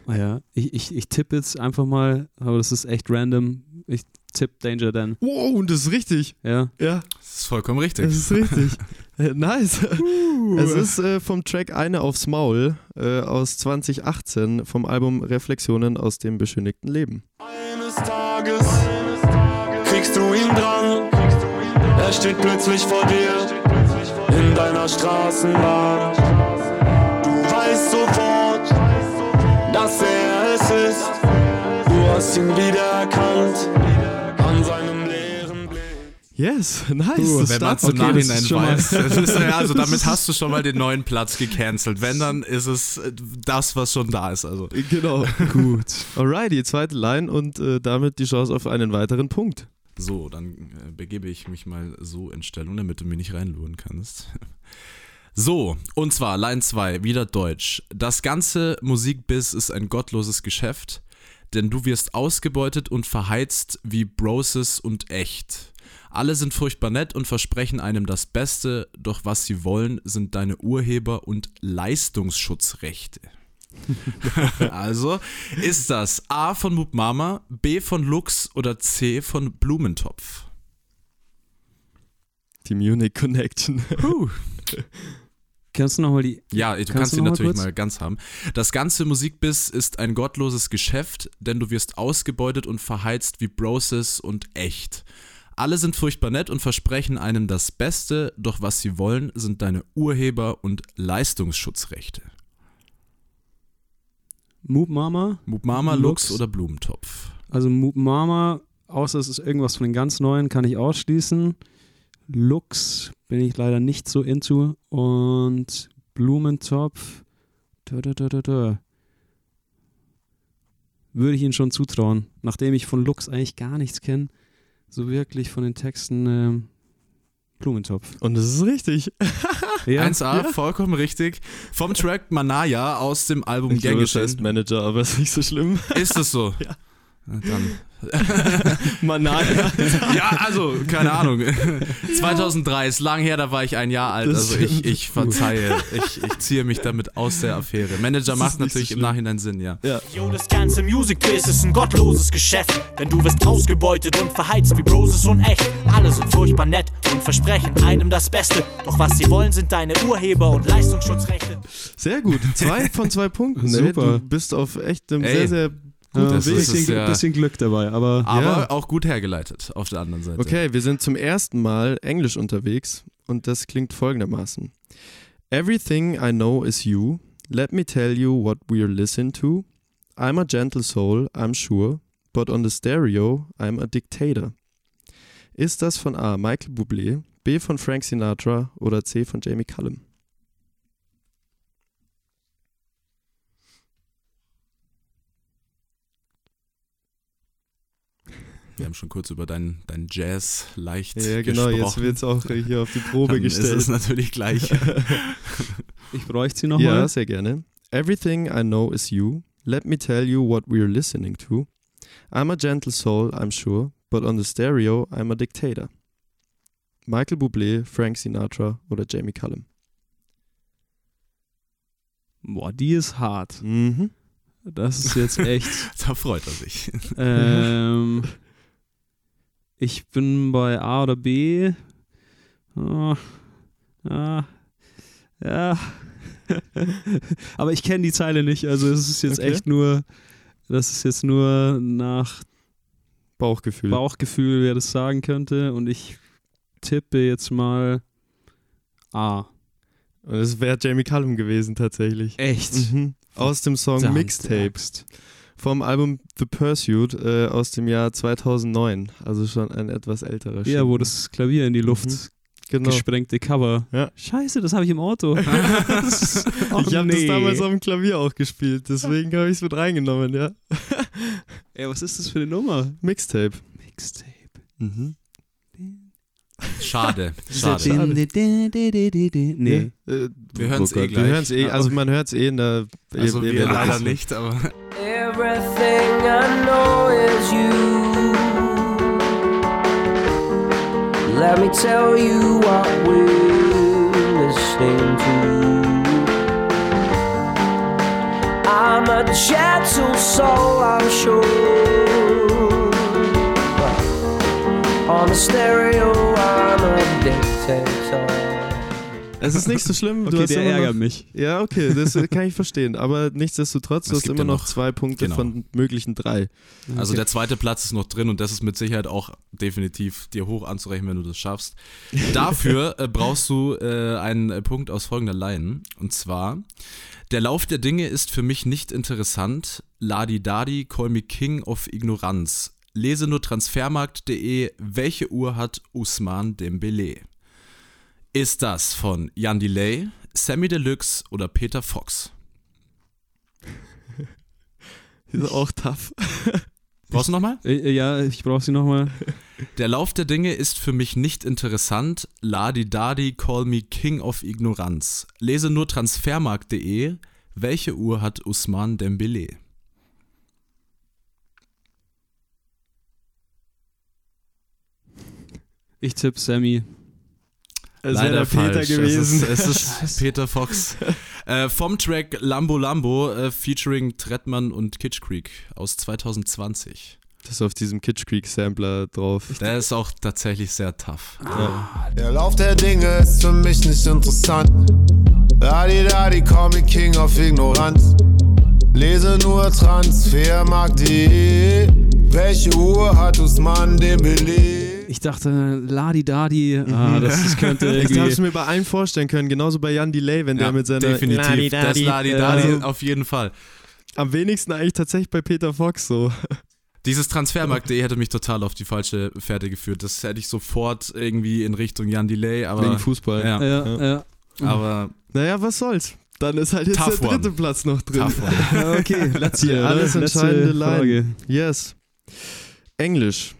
Ah Ja, ich, ich, ich tippe jetzt einfach mal, aber das ist echt random. Ich tippe Danger Dan. Wow, und das ist richtig. Ja. Ja, Das ist vollkommen richtig. das ist richtig. Äh, nice. Es ist äh, vom Track Eine aufs Maul äh, aus 2018 vom Album Reflexionen aus dem beschönigten Leben. Kriegst du ihn dran. Er steht plötzlich vor dir in deiner Straßenbahn. Du weißt sofort, dass er es ist. Du hast ihn wiedererkannt an seinem leeren Blick. Yes, nice. Das Wenn man im okay, Nachhinein ist schon mal- weiß. Ist, ja, also damit hast du schon mal den neuen Platz gecancelt. Wenn, dann ist es äh, das, was schon da ist. Also. Genau. Gut. Alrighty, zweite Line und äh, damit die Chance auf einen weiteren Punkt. So, dann äh, begebe ich mich mal so in Stellung, damit du mir nicht reinluren kannst. So, und zwar Line 2, wieder Deutsch. Das ganze Musikbiss ist ein gottloses Geschäft, denn du wirst ausgebeutet und verheizt wie Broses und echt. Alle sind furchtbar nett und versprechen einem das Beste, doch was sie wollen, sind deine Urheber- und Leistungsschutzrechte. also, ist das A von Moop Mama, B von Lux oder C von Blumentopf? Die Munich Connection. Kannst du nochmal die. Ja, du Kannst kannst, mal natürlich kurz? mal ganz haben. Das ganze Musikbiss ist ein gottloses Geschäft, denn du wirst ausgebeutet und verheizt wie Broses und echt. Alle sind furchtbar nett und versprechen einem das Beste, doch was sie wollen, sind deine Urheber- und Leistungsschutzrechte. Moop Mama. Moop Mama, Lux Lux. oder Blumentopf? Also Moop Mama, außer es ist irgendwas von den ganz neuen, kann ich ausschließen. Lux bin ich leider nicht so into. Und Blumentopf. Da, da, da, da, da. Würde ich Ihnen schon zutrauen. Nachdem ich von Lux eigentlich gar nichts kenne, so wirklich von den Texten ähm, Blumentopf. Und das ist richtig. Ja, 1A, vollkommen richtig. Vom Track Manaya aus dem Album das heißt Manager, aber ist nicht so schlimm. Ist es so? Ja. Na Dann. Man, nein. Ja, also, keine Ahnung. 2003 ist lang her, da war ich ein Jahr alt. Also ich, ich verzeihe. Ich, ich ziehe mich damit aus der Affäre. Manager macht nicht so natürlich im. Nachhinein Sinn, ja. Yo, das ganze Music Biz ist ein gottloses Geschäft. Denn du wirst ausgebeutet und verheizt wie Broses und echt. Alle sind furchtbar nett und versprechen einem das Beste. Doch was sie wollen, sind deine Urheber- und Leistungsschutzrechte. Sehr gut. Zwei von zwei Punkten. Super. Du bist auf echt einem Ey, sehr, sehr Ja, das ein ist bisschen, ja. bisschen Glück dabei, aber Aber Ja. auch gut hergeleitet auf der anderen Seite. Okay, wir sind zum ersten Mal Englisch unterwegs und das klingt folgendermaßen. Everything I know is you. Let me tell you what we're listening to. I'm a gentle soul, I'm sure, but on the stereo I'm a dictator. Ist das von A. Michael Bublé, B. von Frank Sinatra oder C. von Jamie Cullum? Wir haben schon kurz über deinen dein Jazz leicht Ja, genau, gesprochen. jetzt wird es auch hier auf die Probe Dann ist gestellt. es natürlich gleich. Ich bräuchte sie Ja, nochmal. sehr gerne. Everything I know is you. Let me tell you what we're listening to. I'm a gentle soul, I'm sure, but on the stereo I'm a dictator. Michael Bublé, Frank Sinatra oder Jamie Cullum. Boah, die ist hart. Mhm. Das ist jetzt echt. da freut er sich. ähm, ich bin bei A oder B. Ah, ah, ja. Aber ich kenne die Zeile nicht. Also es ist jetzt Okay. echt nur. Das ist jetzt nur nach Bauchgefühl. Bauchgefühl, wer das sagen könnte. Und ich tippe jetzt mal A. Und es wäre Jamie Cullum gewesen tatsächlich. Echt? Mhm. Aus dem Song Verdammt, Mixtape Axt. Vom Album The Pursuit äh, aus dem Jahr 2009. Also schon ein etwas älterer Ja, wo Schinken. das Klavier in die Luft Mhm. Genau. gesprengte Cover. Ja. Scheiße, das habe ich im Auto. Das- ich habe das nee. damals auf dem Klavier auch gespielt, deswegen habe ich es mit reingenommen, ja. Ey, was ist das für eine Nummer? Mixtape. Mixtape. Mhm. Schade. Schade. Nee. Äh, Wir hören's eh Wir gleich. hören's eh, also man hört es eh in der. Also ihr wir leider es- nicht, aber Everything I know is you. Let me tell you what we're listening to. I'm a gentle soul, I'm sure. But on the stereo, I'm a dictator. Es ist nicht so schlimm. du Okay, hast der ärgert noch, mich. Ja, okay, das kann ich verstehen. Aber nichtsdestotrotz, du hast immer noch zwei Punkte genau. von möglichen drei. Also der zweite Platz ist noch drin und das ist mit Sicherheit auch definitiv dir hoch anzurechnen, wenn du das schaffst. Dafür äh, brauchst du äh, einen äh, Punkt aus folgender Line. Und zwar, der Lauf der Dinge ist für mich nicht interessant. Ladi Dadi, call me king of Ignoranz. Lese nur transfermarkt.de, welche Uhr hat Usman Dembele? Ist das von Jan Delay, Sammy Deluxe oder Peter Fox? Ist auch tough. Brauchst du nochmal? Ja, ich brauche sie nochmal. Der Lauf der Dinge ist für mich nicht interessant. Ladi Dadi, call me king of Ignoranz. Lese nur transfermarkt.de. Welche Uhr hat Usman Dembele? Ich tippe Sammy. Es wäre der Peter falsch. gewesen. Es ist, es ist Peter Fox. äh, vom Track Lambo Lambo äh, featuring Trettmann und Kitsch Creek aus 2020. Das ist auf diesem Kitsch Creek Sampler drauf. Der ist auch tatsächlich sehr tough. Der Lauf der Dinge ist für mich nicht interessant. Ladi Dadi, me King of Ignoranz. Lese nur Transfermarkt.de. Welche Uhr hat Usman Dembele? Ich dachte, Ladi Dadi, ah, das, das könnte Ich irgendwie. habe es mir bei allen vorstellen können, genauso bei Jan Delay, wenn der mit seiner definitiv. Das Ladi-Dadi- Ladi Dadi Also, auf jeden Fall. am wenigsten eigentlich tatsächlich bei Peter Fox so. Dieses Transfermarkt.de hätte mich total auf die falsche Fährte geführt. Das hätte ich sofort irgendwie in Richtung Jan Delay, aber. Wegen Fußball. Ja, ja, ja. aber Naja, was soll's. Dann ist halt jetzt der dritte one. Platz noch drin. tough one. Okay, letzte, Hier, alles entscheidende Line. Yes. Englisch.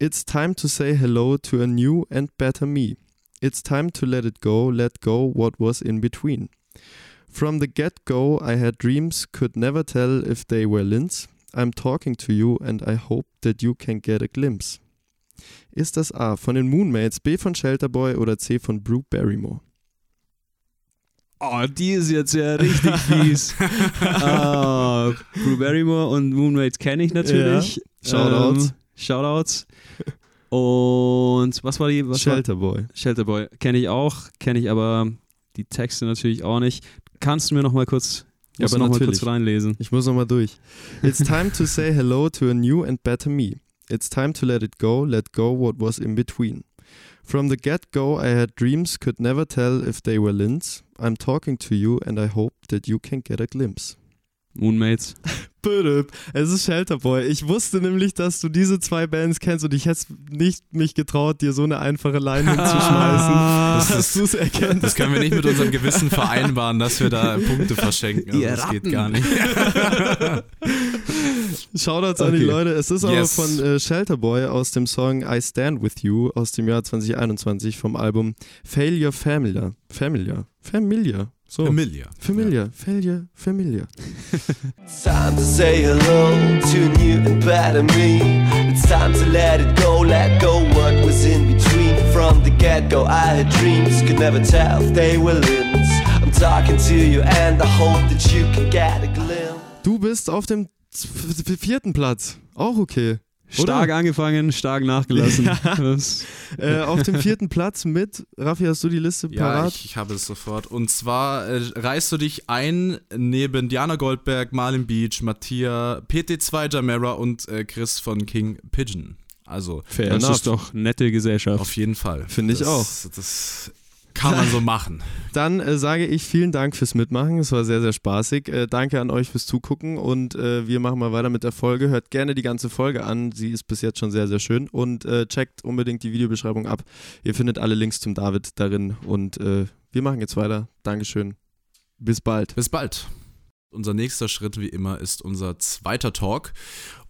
It's time to say hello to a new and better me. It's time to let it go, let go what was in between. From the get go, I had dreams, could never tell if they were lints. I'm talking to you and I hope that you can get a glimpse. Ist das A von den Moonmates, B von Shelterboy oder C von Brew Barrymore? Oh, die ist jetzt ja richtig fies. ah, Brew Barrymore und Moonmates kenne ich natürlich. Shoutouts. Ähm, Shoutouts. Und was war die? Was? Shelterboy. Shelterboy. Kenne ich auch, kenne ich aber die Texte natürlich auch nicht. Kannst du mir noch mal kurz, Ja, aber noch mal kurz reinlesen? Ich muss nochmal durch. It's time to say hello to a new and better me. It's time to let it go, let go what was in between. From the get go, I had dreams, could never tell if they were lints. I'm talking to you and I hope that you can get a glimpse. Moonmates. Es ist Shelterboy. Ich wusste nämlich, dass du diese zwei Bands kennst und ich hätte nicht mich getraut, dir so eine einfache Line hinzuschmeißen, Das dass ist- du es erkennst. Das können wir nicht mit unserem Gewissen vereinbaren, dass wir da Punkte verschenken. Also das geht gar nicht. Shoutouts an die Okay. Leute. Es ist Yes. aber von äh, Shelterboy aus dem Song I Stand With You aus dem Jahr 2021 vom Album Failure Familiar. Familiar. Familiar. So. Familia. Familiar. Failure Familiar. Time to say hello to a new and better me. It's time to let it go, let go what was in between. From the get go, I had dreams, could never tell if they were limbs. I'm talking to you, and I hope that you can get a glimpse. Du bist auf dem vierten Platz. Auch okay. Stark angefangen, stark nachgelassen. Äh, auf dem vierten Platz mit, Raffi, hast du die Liste Ja, parat? ich, ich habe es sofort. Und zwar äh, reißt du dich ein neben Diana Goldberg, Marlin Beach, Mattia, PT2 Jamera und äh, Chris von King Pigeon. Also Fair das enough. ist doch nette Gesellschaft. auf jeden Fall. Finde ich auch. Das kann man so machen. Dann äh, sage ich vielen Dank fürs Mitmachen. Es war sehr, sehr spaßig. Äh, danke an euch fürs Zugucken und äh, wir machen mal weiter mit der Folge. Hört gerne die ganze Folge an. Sie ist bis jetzt schon sehr, sehr schön und äh, checkt unbedingt die Videobeschreibung ab. Ihr findet alle Links zum David darin und äh, wir machen jetzt weiter. Dankeschön. Bis bald. Bis bald. Unser nächster Schritt, wie immer, ist unser zweiter Talk.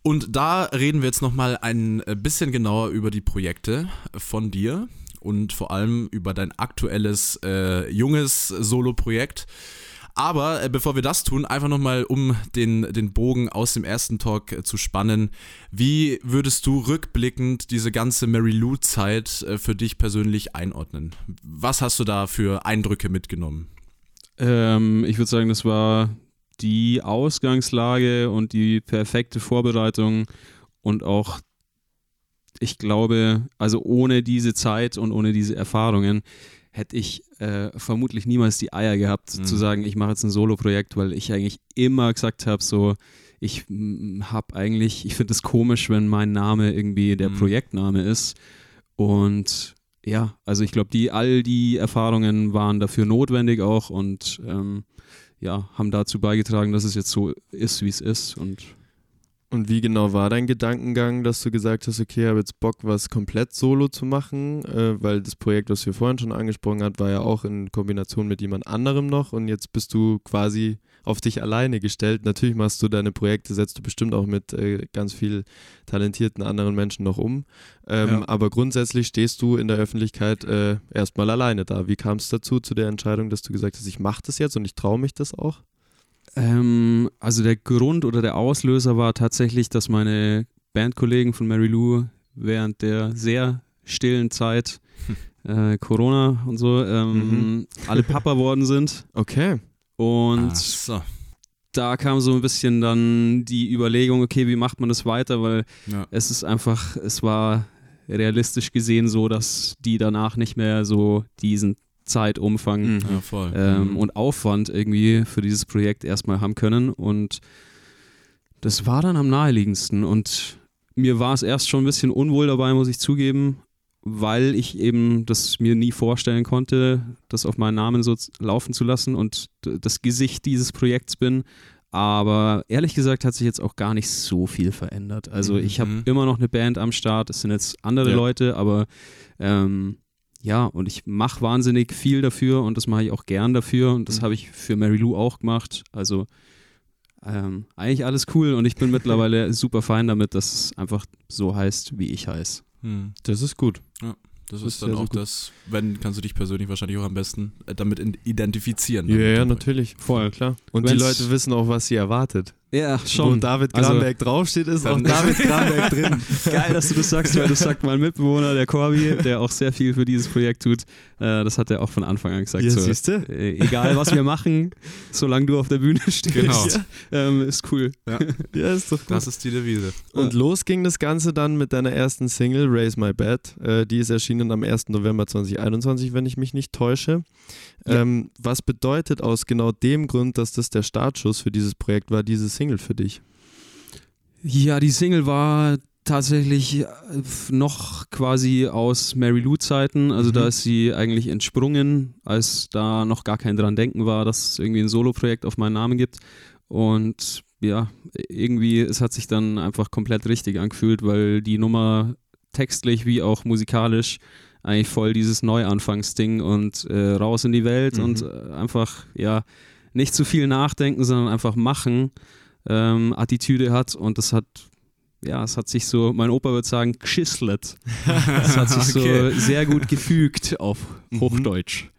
Und da reden wir jetzt nochmal ein äh, bisschen genauer über die Projekte von dir und vor allem über dein aktuelles äh, junges Solo-Projekt. Aber äh, bevor wir das tun, einfach nochmal, um den, den Bogen aus dem ersten Talk äh, zu spannen. Wie würdest du rückblickend diese ganze Mary Lou-Zeit äh, für dich persönlich einordnen? Was hast du da für Eindrücke mitgenommen? Ähm, ich würde sagen, das war die Ausgangslage und die perfekte Vorbereitung und auch, ich glaube, also ohne diese Zeit und ohne diese Erfahrungen hätte ich äh, vermutlich niemals die Eier gehabt, Mhm. zu sagen, ich mache jetzt ein Solo-Projekt, weil ich eigentlich immer gesagt habe, so, ich habe eigentlich, ich finde es komisch, wenn mein Name irgendwie der Mhm. Projektname ist. Und ja, also ich glaube, die, all die Erfahrungen waren dafür notwendig auch und ähm, ja, haben dazu beigetragen, dass es jetzt so ist, wie es ist. Und Und wie genau war dein Gedankengang, dass du gesagt hast, okay, ich habe jetzt Bock, was komplett solo zu machen? Äh, weil das Projekt, was wir vorhin schon angesprochen haben, war ja auch in Kombination mit jemand anderem noch und jetzt bist du quasi auf dich alleine gestellt. Natürlich machst du deine Projekte, setzt du bestimmt auch mit äh, ganz viel talentierten anderen Menschen noch um. Ähm, Ja. Aber grundsätzlich stehst du in der Öffentlichkeit äh, erstmal alleine da. Wie kam es dazu, zu der Entscheidung, dass du gesagt hast, ich mache das jetzt und ich traue mich das auch? Ähm, also der Grund oder der Auslöser war tatsächlich, dass meine Bandkollegen von Mary Lou während der sehr stillen Zeit äh, Corona und so ähm, alle Papa worden sind. Okay. Und so. da kam so ein bisschen dann die Überlegung, okay, wie macht man das weiter, weil Ja. es ist einfach, es war realistisch gesehen so, dass die danach nicht mehr so diesen Zeitumfang Mhm. Ja, ähm, Mhm. und Aufwand irgendwie für dieses Projekt erstmal haben können. Und das war dann am naheliegendsten. Und mir war es erst schon ein bisschen unwohl dabei, muss ich zugeben, weil ich eben das mir nie vorstellen konnte, das auf meinen Namen so laufen zu lassen und das Gesicht dieses Projekts bin. Aber ehrlich gesagt hat sich jetzt auch gar nicht so viel verändert. Also ich habe Mhm. immer noch eine Band am Start, es sind jetzt andere Ja. Leute, aber ähm, ja, und ich mache wahnsinnig viel dafür und das mache ich auch gern dafür und das Mhm. habe ich für Mary Lou auch gemacht. Also ähm, eigentlich alles cool und ich bin mittlerweile super fein damit, dass es einfach so heißt, wie ich heiße. Hm. Das ist gut. Das Das ist dann auch gut. das, wenn, kannst du dich persönlich wahrscheinlich auch am besten äh, damit identifizieren. Ja, dann mit ja, Projekt. natürlich. Voll. klar. Und die Wenn's- Leute wissen auch, was sie erwartet. Ja, Wo David Also- Gramberg draufsteht, ist auch David Gramberg drin. Geil, dass du das sagst, weil das sagt mein Mitbewohner, der Corby, der auch sehr viel für dieses Projekt tut. Äh, das hat er auch von Anfang an gesagt. Ja, so, siehst du? äh, egal, was wir machen, solange du auf der Bühne stehst, Genau. ähm, ist cool. Ja, ist doch gut. Das ist die Devise. Und los ging das Ganze dann mit deiner ersten Single, Raise My Bed. Äh, die ist erschienen am 1. November 2021, wenn ich mich nicht täusche. Ja. Ähm, was bedeutet aus genau dem Grund, dass das der Startschuss für dieses Projekt war, diese Single für dich? Ja, die Single war tatsächlich äh, noch quasi aus Mary Lou Zeiten. Also Mhm. da ist sie eigentlich entsprungen, als da noch gar kein dran denken war, dass es irgendwie ein Solo-Projekt auf meinen Namen gibt. Und ja, irgendwie, es hat sich dann einfach komplett richtig angefühlt, weil die Nummer textlich wie auch musikalisch eigentlich voll dieses Neuanfangsding und äh, raus in die Welt Mhm. und äh, einfach, ja, nicht zu viel nachdenken, sondern einfach machen ähm, Attitüde hat und das hat ja, es hat sich so, mein Opa würde sagen, geschisslet. Es hat sich Okay. so sehr gut gefügt auf Mhm. Hochdeutsch.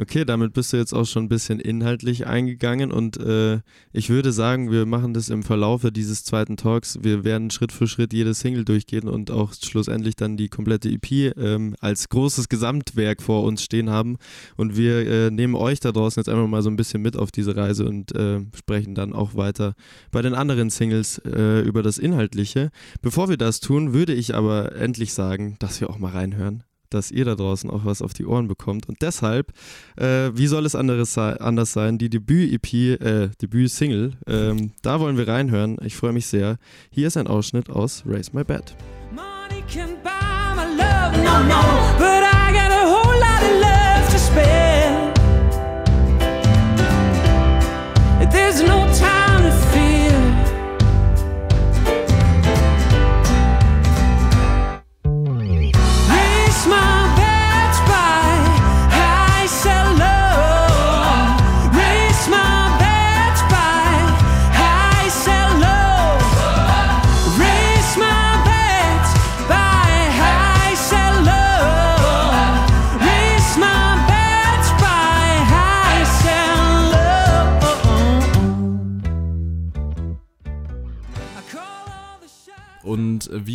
Okay, damit bist du jetzt auch schon ein bisschen inhaltlich eingegangen und äh, ich würde sagen, wir machen das im Verlaufe dieses zweiten Talks. Wir werden Schritt für Schritt jede Single durchgehen und auch schlussendlich dann die komplette EP ähm, als großes Gesamtwerk vor uns stehen haben. Und wir äh, nehmen euch da draußen jetzt einfach mal so ein bisschen mit auf diese Reise und äh, sprechen dann auch weiter bei den anderen Singles äh, über das Inhaltliche. Bevor wir das tun, würde ich aber endlich sagen, dass wir auch mal reinhören dass ihr da draußen auch was auf die Ohren bekommt. Und deshalb, äh, wie soll es anderes anders sein, die Debüt-EP, äh, Debüt-Single, ähm, da wollen wir reinhören. Ich freue mich sehr. Hier ist ein Ausschnitt aus Raise My Bed. Money can buy my love no more, but I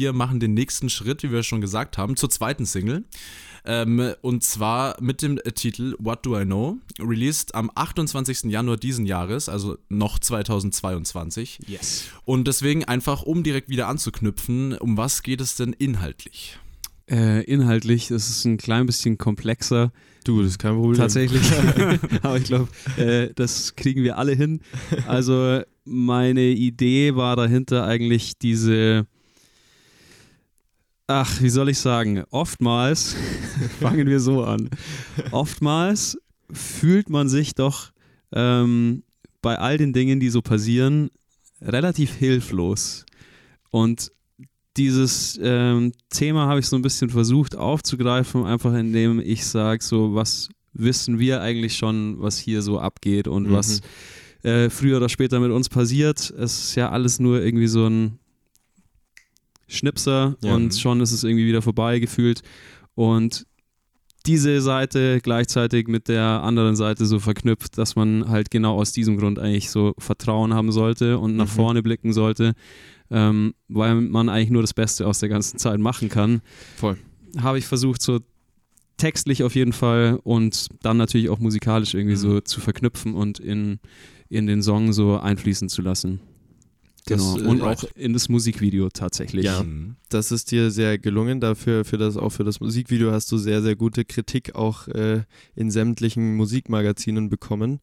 wir machen den nächsten Schritt, wie wir schon gesagt haben, zur zweiten Single. Ähm, und zwar mit dem Titel What Do I Know? Released am 28. Januar diesen Jahres, also noch 2022. Yes. Und deswegen einfach, um direkt wieder anzuknüpfen, um was geht es denn inhaltlich? Äh, inhaltlich ist es ein klein bisschen komplexer. Du, das ist kein Problem. Tatsächlich. Aber ich glaube, äh, das kriegen wir alle hin. Also meine Idee war dahinter eigentlich diese, ach, wie soll ich sagen, oftmals, fangen wir so an, oftmals fühlt man sich doch ähm, bei all den Dingen, die so passieren, relativ hilflos. Und dieses ähm, Thema habe ich so ein bisschen versucht aufzugreifen, einfach indem ich sage, so was wissen wir eigentlich schon, was hier so abgeht und Mhm. was äh, früher oder später mit uns passiert. Es ist ja alles nur irgendwie so ein Schnipser Ja. und schon ist es irgendwie wieder vorbei gefühlt. Und diese Seite gleichzeitig mit der anderen Seite so verknüpft, dass man halt genau aus diesem Grund eigentlich so Vertrauen haben sollte und nach Mhm. vorne blicken sollte, ähm, weil man eigentlich nur das Beste aus der ganzen Zeit machen kann. Voll. Habe ich versucht, so textlich auf jeden Fall und dann natürlich auch musikalisch irgendwie so Mhm. zu verknüpfen und in, in den Song so einfließen zu lassen. Das, Genau. äh, und auch in das Musikvideo tatsächlich. Ja. Mhm. Das ist dir sehr gelungen. Dafür, für das, auch für das Musikvideo hast du sehr, sehr gute Kritik auch äh, in sämtlichen Musikmagazinen bekommen.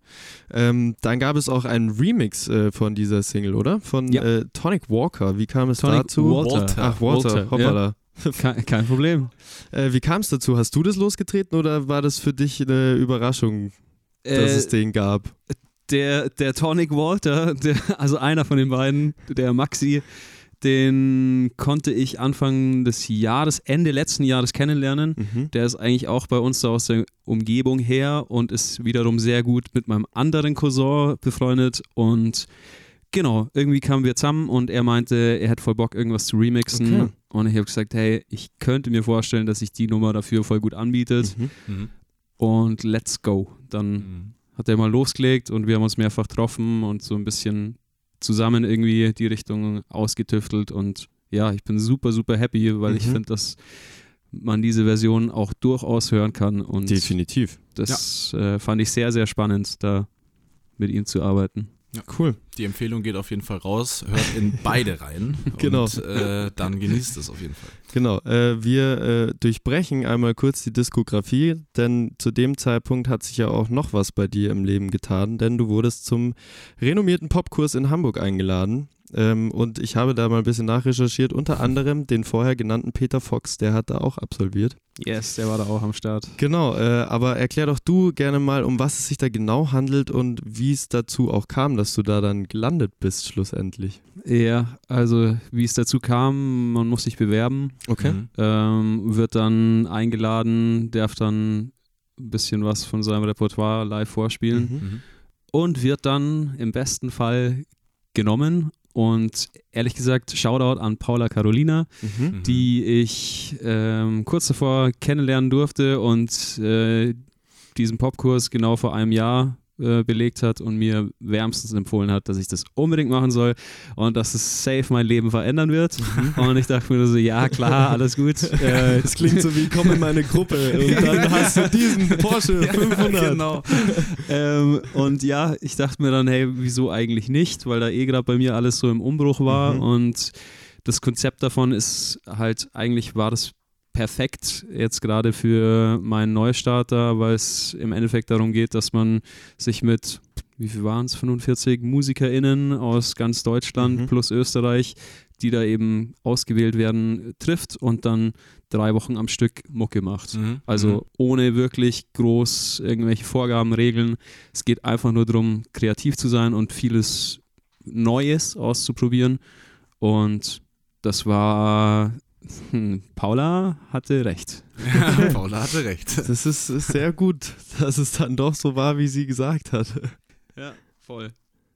Ähm, dann gab es auch einen Remix äh, von dieser Single, oder? Von Ja. äh, Tonic Walker. Wie kam es Tonic dazu? Walter. Ach, Walter, Walter, hoppala. Kein, kein Problem. Äh, wie kam es dazu? Hast du das losgetreten oder war das für dich eine Überraschung, dass es den gab? Der, der Tonic Walter, der, also einer von den beiden, der Maxi, den konnte ich Anfang des Jahres, Ende letzten Jahres kennenlernen. Mhm. Der ist eigentlich auch bei uns so aus der Umgebung her und ist wiederum sehr gut mit meinem anderen Cousin befreundet und genau, irgendwie kamen wir zusammen und er meinte, er hätte voll Bock, irgendwas zu remixen. Okay. Und ich habe gesagt, hey, ich könnte mir vorstellen, dass sich die Nummer dafür voll gut anbietet. Mhm. Mhm. Und let's go. Dann Mhm. Hat er mal losgelegt und wir haben uns mehrfach getroffen und so ein bisschen zusammen irgendwie die Richtung ausgetüftelt und ja, ich bin super, super happy, weil ich Mhm. finde, dass man diese Version auch durchaus hören kann und Definitiv. das äh, fand ich sehr, sehr spannend, da mit ihm zu arbeiten. Cool. Die Empfehlung geht auf jeden Fall raus. Hört in beide rein. Genau. Und äh, dann genießt es auf jeden Fall. Genau, äh, wir äh, durchbrechen einmal kurz die Diskografie, denn zu dem Zeitpunkt hat sich ja auch noch was bei dir im Leben getan, denn du wurdest zum renommierten Popkurs in Hamburg eingeladen. Ähm, und ich habe da mal ein bisschen nachrecherchiert, unter anderem den vorher genannten Peter Fox, der hat da auch absolviert. Yes, der war da auch am Start. Genau, äh, aber erklär doch du gerne mal, um was es sich da genau handelt und wie es dazu auch kam, dass du da dann gelandet bist schlussendlich. Ja, also wie es dazu kam, man muss sich bewerben, Okay. Mhm. ähm, wird dann eingeladen, darf dann ein bisschen was von seinem Repertoire live vorspielen. Mhm. Mhm. und wird dann im besten Fall genommen. Und ehrlich gesagt, Shoutout an Paula Carolina, Mhm. die ich ähm, kurz davor kennenlernen durfte und äh, diesen Popkurs genau vor einem Jahr äh, belegt hat und mir wärmstens empfohlen hat, dass ich das unbedingt machen soll und dass es safe mein Leben verändern wird. Und ich dachte mir so, ja klar, alles gut. Äh, Das klingt so wie, komm in meine Gruppe und dann hast du diesen Porsche 500. genau. ähm, und ja, ich dachte mir dann, hey, wieso eigentlich nicht? Weil da eh gerade bei mir alles so im Umbruch war Mhm. und das Konzept davon ist halt, eigentlich war das perfekt jetzt gerade für meinen Neustarter, weil es im Endeffekt darum geht, dass man sich mit, wie viel waren es, 45 MusikerInnen aus ganz Deutschland Mhm. plus Österreich, die da eben ausgewählt werden, trifft und dann drei Wochen am Stück Mucke macht. Mhm. Also Mhm. ohne wirklich groß irgendwelche Vorgaben, Regeln. Es geht einfach nur darum, kreativ zu sein und vieles Neues auszuprobieren. Und das war, hm, Paula hatte recht. Ja, Paula hatte recht. Das ist, ist sehr gut, dass es dann doch so war, wie sie gesagt hat. Ja, voll.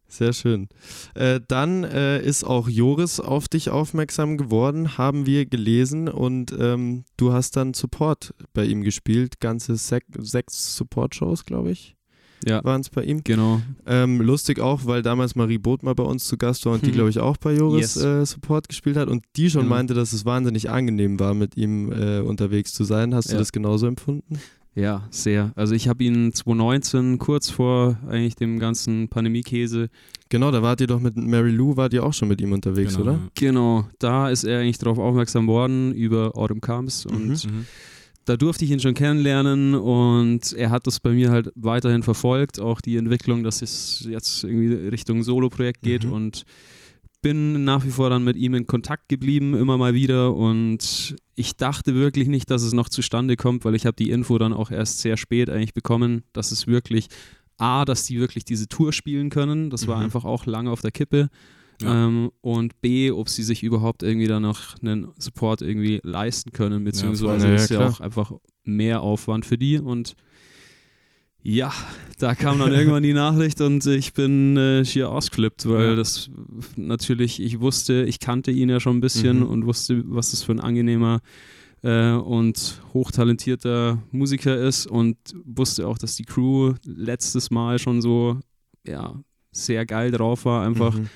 Sehr schön. Äh, dann äh, ist auch Joris auf dich aufmerksam geworden, haben wir gelesen und ähm, du hast dann Support bei ihm gespielt. Ganze sek sechs Support-Shows, glaube ich, Ja, waren es bei ihm. genau. Ähm, lustig auch, weil damals Marie Bothmer bei uns zu Gast war und die, Mhm. glaube ich, auch bei Joris Yes. äh, Support gespielt hat und die schon Genau. meinte, dass es wahnsinnig angenehm war, mit ihm äh, unterwegs zu sein. Hast du Ja. das genauso empfunden? Ja, sehr. Also ich habe ihn 2019, kurz vor eigentlich dem ganzen Pandemiekäse, Genau, da wart ihr doch mit Mary Lou, wart ihr auch schon mit ihm unterwegs, Genau, oder? Genau, da ist er eigentlich darauf aufmerksam worden über Autumn Comes und Mhm. Da durfte ich ihn schon kennenlernen und er hat das bei mir halt weiterhin verfolgt, auch die Entwicklung, dass es jetzt irgendwie Richtung Solo-Projekt geht Mhm. und bin nach wie vor dann mit ihm in Kontakt geblieben, immer mal wieder und ich dachte wirklich nicht, dass es noch zustande kommt, weil ich habe die Info dann auch erst sehr spät eigentlich bekommen, dass es wirklich A, dass die wirklich diese Tour spielen können, das war Mhm. einfach auch lange auf der Kippe Ja. ähm, und B, ob sie sich überhaupt irgendwie dann noch einen Support irgendwie leisten können, beziehungsweise. Ja, ist ja, ja auch einfach mehr Aufwand für die und ja, da kam dann irgendwann die Nachricht und ich bin äh, schier ausgeflippt, weil Ja. das natürlich, ich wusste, ich kannte ihn ja schon ein bisschen Mhm. und wusste, was das für ein angenehmer äh, und hochtalentierter Musiker ist und wusste auch, dass die Crew letztes Mal schon so, ja, sehr geil drauf war einfach. Mhm.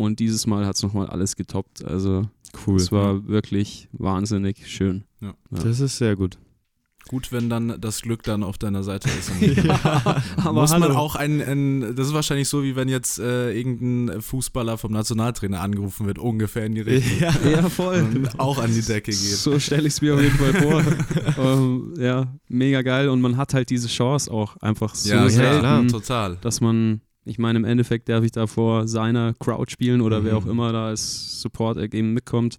Und dieses Mal hat es nochmal alles getoppt. Also Cool. es war wirklich wahnsinnig schön. Ja. Ja. Das ist sehr gut. Gut, wenn dann das Glück dann auf deiner Seite ist. Und aber muss man hallo. auch ein, ein, das ist wahrscheinlich so, wie wenn jetzt äh, irgendein Fußballer vom Nationaltrainer angerufen wird, ungefähr in die Richtung. Ja, voll. Und auch an die Decke geht. So stelle ich es mir auf jeden Fall vor. ähm, ja, mega geil. Und man hat halt diese Chance auch einfach so ja, selten, klar, total. dass man, ich meine, im Endeffekt darf ich da vor seiner Crowd spielen oder wer Mhm. auch immer da als Support eben mitkommt.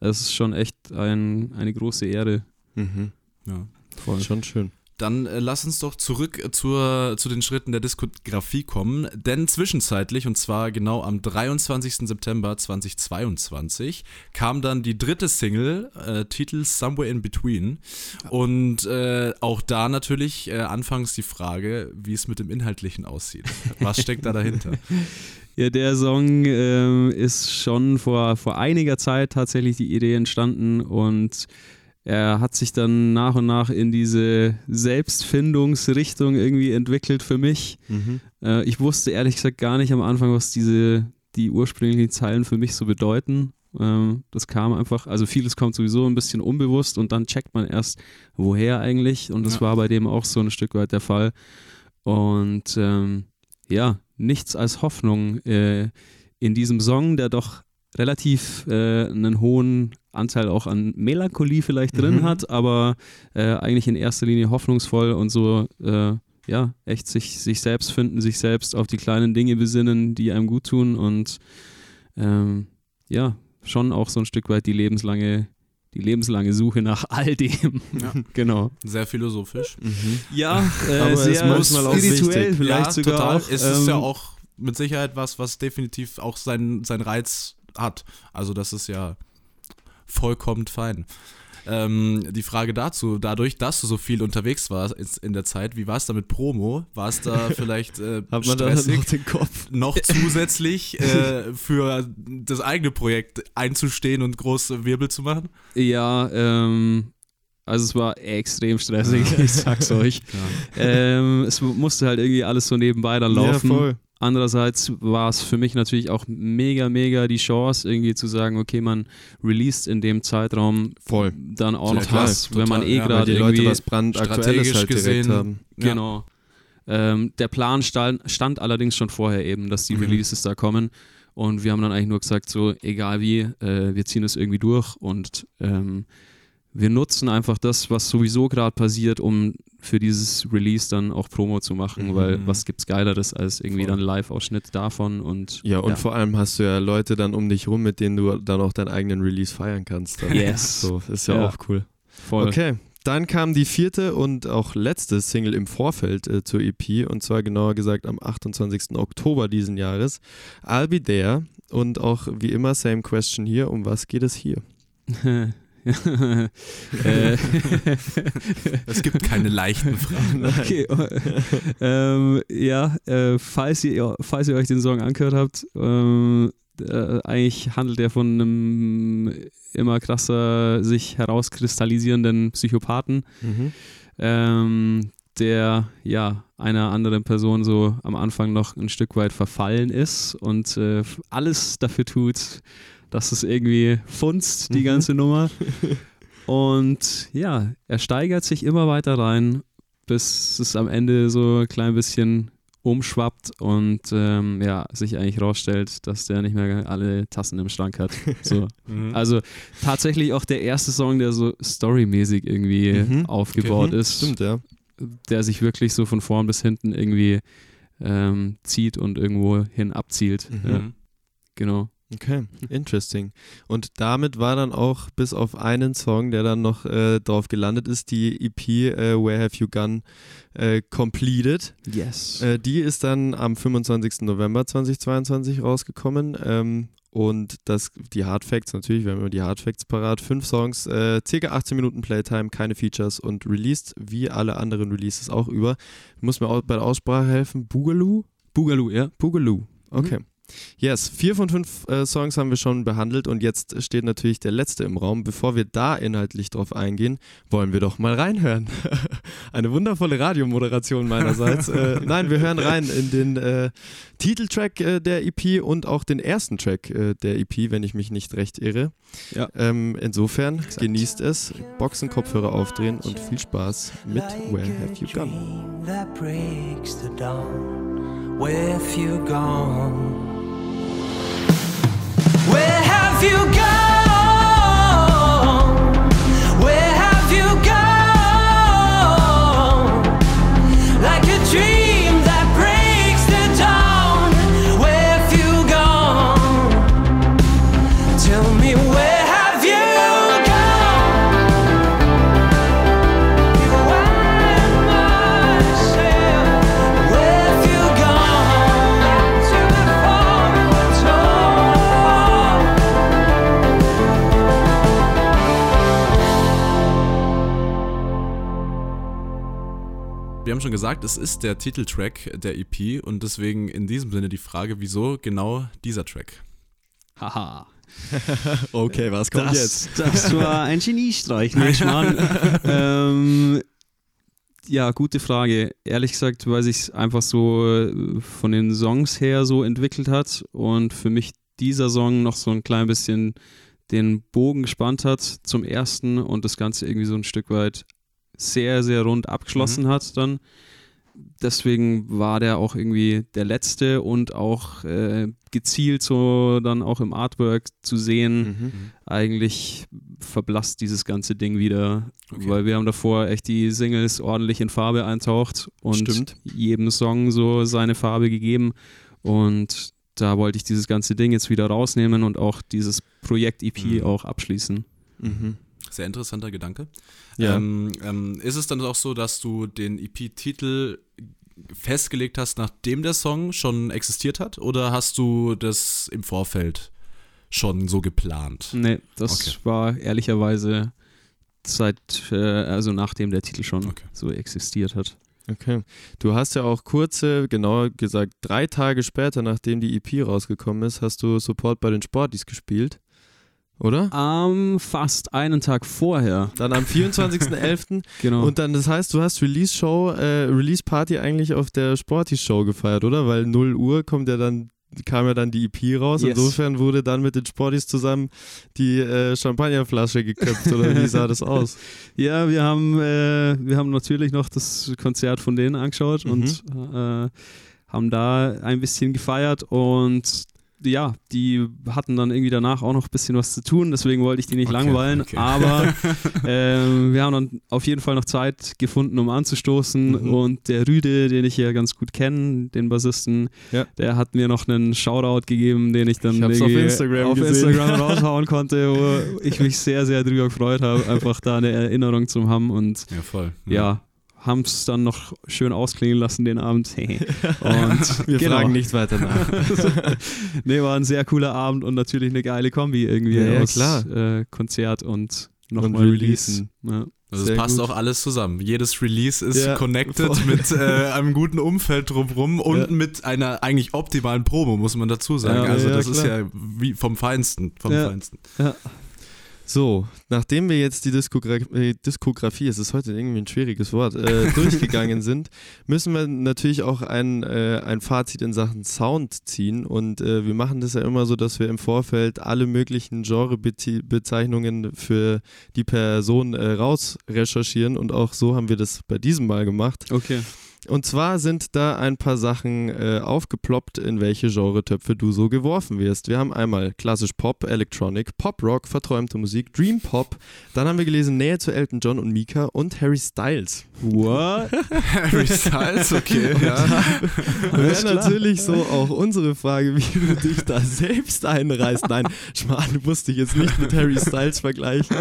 Es ist schon echt ein, eine große Ehre. Mhm. Ja. Voll. Schon schön. Dann äh, lass uns doch zurück äh, zur, zu den Schritten der Diskografie kommen, denn zwischenzeitlich, und zwar genau am 23. September 2022, kam dann die dritte Single, äh, Titel Somewhere in Between. Und äh, auch da natürlich äh, anfangs die Frage, wie es mit dem Inhaltlichen aussieht. Was steckt da dahinter? Ja, der Song ähm, ist schon vor, vor einiger Zeit tatsächlich die Idee entstanden und er hat sich dann nach und nach in diese Selbstfindungsrichtung irgendwie entwickelt für mich. Mhm. Äh, ich wusste ehrlich gesagt gar nicht am Anfang, was diese, die ursprünglichen Zeilen für mich so bedeuten. Ähm, das kam einfach, also vieles kommt sowieso ein bisschen unbewusst und dann checkt man erst, woher eigentlich. Und das Ja. war bei dem auch so ein Stück weit der Fall. Und ähm, ja, nichts als Hoffnung äh, in diesem Song, der doch relativ äh, einen hohen Anteil auch an Melancholie vielleicht drin Mhm. hat, aber äh, eigentlich in erster Linie hoffnungsvoll und so, äh, ja, echt sich, sich selbst finden, sich selbst auf die kleinen Dinge besinnen, die einem gut tun und ähm, ja, schon auch so ein Stück weit die lebenslange, die lebenslange Suche nach all dem. Ja. genau. Sehr philosophisch. Ja, äh, Aber es ist sehr manchmal auch spirituell wichtig. vielleicht ja, sogar total. auch. Es ist ja ähm, auch mit Sicherheit was, was definitiv auch seinen, seinen Reiz hat. Also das ist ja vollkommen fein. Ähm, die Frage dazu, dadurch, dass du so viel unterwegs warst in der Zeit, wie war es da mit Promo? War es da vielleicht äh, Hat man da stressig, noch den Kopf? noch zusätzlich äh, für das eigene Projekt einzustehen und große Wirbel zu machen? Ja, ähm, also es war extrem stressig, ich sag's euch. Ähm, es musste halt irgendwie alles so nebenbei dann laufen. Ja, voll. Andererseits war es für mich natürlich auch mega, mega die Chance, irgendwie zu sagen, okay, man released in dem Zeitraum Voll. dann auch noch was, wenn man eh ja, gerade die irgendwie Leute was brandaktuelles halt direkt gesehen- haben. Ja. Genau. Ähm, der Plan stand, stand allerdings schon vorher eben, dass die Mhm. Releases da kommen. Und wir haben dann eigentlich nur gesagt, so egal wie, äh, wir ziehen es irgendwie durch und ähm, wir nutzen einfach das, was sowieso gerade passiert, um für dieses Release dann auch Promo zu machen, Mhm. weil was gibt's Geileres als irgendwie Voll. dann Live-Ausschnitt davon und Ja, und vor allem hast du ja Leute dann um dich rum, mit denen du dann auch deinen eigenen Release feiern kannst. Dann. Yes. So, ist ja, Ja. auch cool. voll. Okay, dann kam die vierte und auch letzte Single im Vorfeld äh, zur EP und zwar genauer gesagt am 28. Oktober diesen Jahres. I'll Be There und auch wie immer same question hier, um was geht es hier? äh, Es gibt keine leichten Fragen. Okay, ähm, ja, äh, falls, ihr, falls ihr euch den Song angehört habt, ähm, äh, eigentlich handelt er von einem immer krasser sich herauskristallisierenden Psychopathen, Mhm. ähm, der ja einer anderen Person so am Anfang noch ein Stück weit verfallen ist und äh, alles dafür tut, dass es irgendwie funzt, die Mhm. ganze Nummer. Und ja, er steigert sich immer weiter rein, bis es am Ende so ein klein bisschen umschwappt und ähm, ja, sich eigentlich rausstellt, dass der nicht mehr alle Tassen im Schrank hat. So. Mhm. Also tatsächlich auch der erste Song, der so storymäßig irgendwie Mhm. aufgebaut Mhm, ist, Stimmt, ja. der sich wirklich so von vorn bis hinten irgendwie ähm, zieht und irgendwo hin abzielt. Mhm. Ja, genau. Okay, interesting. Und damit war dann auch bis auf einen Song, der dann noch äh, drauf gelandet ist, die EP äh, Where Have You Gone äh, completed. Yes. Äh, die ist dann am 25. November 2022 rausgekommen. Ähm, und das, die Hard Facts natürlich, wir haben immer die Hard Facts parat. Fünf Songs, äh, circa 18 Minuten Playtime, keine Features und released wie alle anderen Releases auch über. Muss mir auch bei der Aussprache helfen. Boogaloo? Boogaloo, ja. Boogaloo. Okay. Yes, vier von fünf äh, Songs haben wir schon behandelt und jetzt steht natürlich der letzte im Raum. Bevor wir da inhaltlich drauf eingehen, wollen wir doch mal reinhören. Eine wundervolle Radiomoderation meinerseits. äh, nein, wir hören rein in den äh, Titeltrack äh, der EP und auch den ersten Track äh, der EP, wenn ich mich nicht recht irre. Ja. Ähm, insofern genießt es, Boxenkopfhörer aufdrehen und viel Spaß mit Where Have You Gone? Where have you gone? Where have you gone? Wir haben schon gesagt, es ist der Titeltrack der EP und deswegen in diesem Sinne die Frage, wieso genau dieser Track? Haha. Okay, was kommt das, jetzt? Das war ein Geniestreich, ne, Schmarrn. ähm, ja, gute Frage. Ehrlich gesagt, weil sich einfach so äh, von den Songs her so entwickelt hat und für mich dieser Song noch so ein klein bisschen den Bogen gespannt hat zum ersten und das Ganze irgendwie so ein Stück weit sehr, sehr rund abgeschlossen hat dann. Deswegen war der auch irgendwie der letzte und auch äh, gezielt so dann auch im Artwork zu sehen. Mhm. Eigentlich verblasst dieses ganze Ding wieder, Okay. weil wir haben davor echt die Singles ordentlich in Farbe eintaucht und Stimmt. jedem Song so seine Farbe gegeben. Und da wollte ich dieses ganze Ding jetzt wieder rausnehmen und auch dieses Projekt EP Mhm. auch abschließen. Mhm. Sehr interessanter Gedanke. Ja. Ähm, ähm, ist es dann auch so, dass du den EP-Titel festgelegt hast, nachdem der Song schon existiert hat? Oder hast du das im Vorfeld schon so geplant? Nee, das Okay. war ehrlicherweise seit, äh, also nachdem der Titel schon Okay. so existiert hat. Okay. Du hast ja auch kurze, genauer gesagt drei Tage später, nachdem die EP rausgekommen ist, hast du Support bei den Sportis gespielt. Oder? Am fast einen Tag vorher. Dann am 24.11. Genau. Und dann, das heißt, du hast Release-Show, äh, Release-Party eigentlich auf der Sporty-Show gefeiert, oder? Weil 0 Uhr kommt ja dann, kam ja dann die EP raus. Yes. Insofern wurde dann mit den Sportis zusammen die äh, Champagnerflasche geköpft, oder wie sah das aus? Ja, wir haben, äh, wir haben natürlich noch das Konzert von denen angeschaut Mhm. und äh, haben da ein bisschen gefeiert und ja, die hatten dann irgendwie danach auch noch ein bisschen was zu tun, deswegen wollte ich die nicht Okay, langweilen, okay. aber ähm, wir haben dann auf jeden Fall noch Zeit gefunden, um anzustoßen Mhm. und der Rüde, den ich ja ganz gut kenne, den Bassisten, Ja. der hat mir noch einen Shoutout gegeben, den ich dann Ich auf Instagram auf. Instagram raushauen konnte, wo ich mich sehr, sehr drüber gefreut habe, einfach da eine Erinnerung zu haben und Ja, voll. ja, haben es dann noch schön ausklingen lassen den Abend. und Wir genau. fragen nicht weiter nach. nee, war ein sehr cooler Abend und natürlich eine geile Kombi irgendwie Ja, ja, aus klar. Äh, Konzert und nochmal. Release. Ja. Also es passt gut. auch alles zusammen. Jedes Release ist Ja, connected voll. mit äh, einem guten Umfeld drumherum und Ja. mit einer eigentlich optimalen Promo, muss man dazu sagen. Ja, also das ist klar. ja wie vom Feinsten, vom. Feinsten. So, nachdem wir jetzt die Diskogra äh, Diskografie, es ist heute irgendwie ein schwieriges Wort, äh, durchgegangen sind, müssen wir natürlich auch ein, äh, ein Fazit in Sachen Sound ziehen. Und äh, wir machen das ja immer so, dass wir im Vorfeld alle möglichen Genrebezeichnungen für die Person äh, raus recherchieren. Und auch so haben wir das bei diesem Mal gemacht. Okay. Und zwar sind da ein paar Sachen äh, aufgeploppt, in welche Genretöpfe du so geworfen wirst. Wir haben einmal klassisch Pop, Electronic, Pop Rock, verträumte Musik, Dream Pop. Dann haben wir gelesen Nähe zu Elton John und Mika und Harry Styles. What? Harry Styles, okay, ja. Wäre natürlich so auch unsere Frage, wie du dich da selbst einreißt. Nein, Schmarrn, du musst dich jetzt nicht mit Harry Styles vergleichen.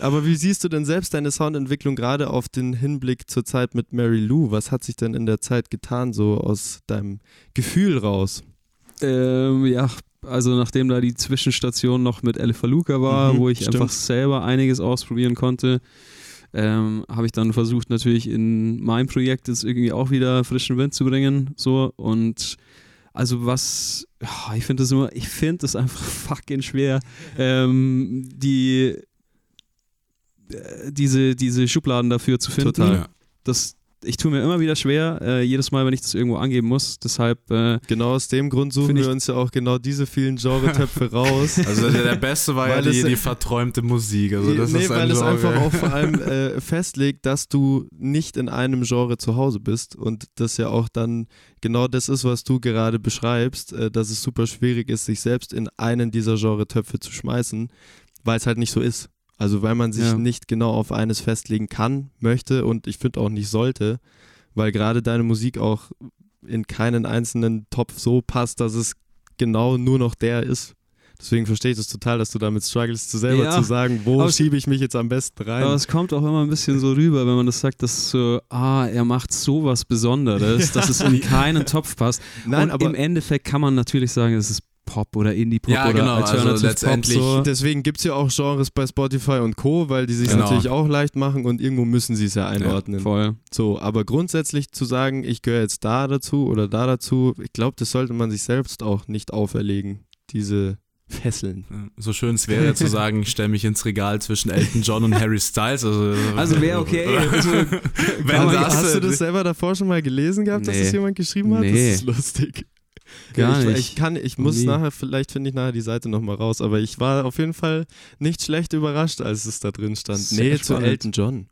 Aber wie siehst du denn selbst deine Soundentwicklung gerade auf den Hinblick zur Zeit mit Mary Lou? Was hat sich denn in der Zeit getan, so aus deinem Gefühl raus? Ähm, ja, also nachdem da die Zwischenstation noch mit Elefaluca war, Mhm, wo ich stimmt. einfach selber einiges ausprobieren konnte, ähm, habe ich dann versucht natürlich in mein Projekt jetzt irgendwie auch wieder frischen Wind zu bringen, so und also was, ich finde das immer, ich finde das einfach fucking schwer, ähm, die äh, diese, diese Schubladen dafür zu finden. Total. Ja. Das, ich tue mir immer wieder schwer, äh, jedes Mal, wenn ich das irgendwo angeben muss. Deshalb äh, Genau aus dem Grund suchen wir uns ja auch genau diese vielen Genretöpfe raus. Also der, der beste war ja die, es- die verträumte Musik. Also das nee, ist ein weil es Genre. einfach auch vor allem äh, festlegt, dass du nicht in einem Genre zu Hause bist und das ja auch dann genau das ist, was du gerade beschreibst, äh, dass es super schwierig ist, sich selbst in einen dieser Genretöpfe zu schmeißen, weil es halt nicht so ist. Also weil man sich Ja. nicht genau auf eines festlegen kann, möchte und ich finde auch nicht sollte, weil gerade deine Musik auch in keinen einzelnen Topf so passt, dass es genau nur noch der ist. Deswegen verstehe ich das total, dass du damit struggles, zu selber Ja. zu sagen, wo schiebe ich mich jetzt am besten rein. Aber es kommt auch immer ein bisschen so rüber, wenn man das sagt, dass so, ah, er macht sowas Besonderes, dass es in keinen Topf passt. Nein, Und aber im Endeffekt kann man natürlich sagen, es ist Pop oder Indie-Pop Ja, oder genau, also Alternative letztendlich Pop. So. deswegen gibt es ja auch Genres bei Spotify und Co., weil die sich Genau. natürlich auch leicht machen und irgendwo müssen sie es ja einordnen. Voll. so, aber grundsätzlich zu sagen, ich gehöre jetzt da dazu oder da dazu, ich glaube, das sollte man sich selbst auch nicht auferlegen, diese Fesseln. So schön es wäre zu sagen, ich stelle mich ins Regal zwischen Elton John und Harry Styles. Also, Also wäre okay. Also, Wenn das, hast du äh, das selber davor schon mal gelesen gehabt, dass Nee. das jemand geschrieben hat? Nee. Das ist lustig. Gar ich, nicht. Ich, kann, ich muss Nie. nachher, vielleicht finde ich nachher die Seite nochmal raus, aber ich war auf jeden Fall nicht schlecht überrascht, als es da drin stand. Sehr nee, zu spannend. Elton John.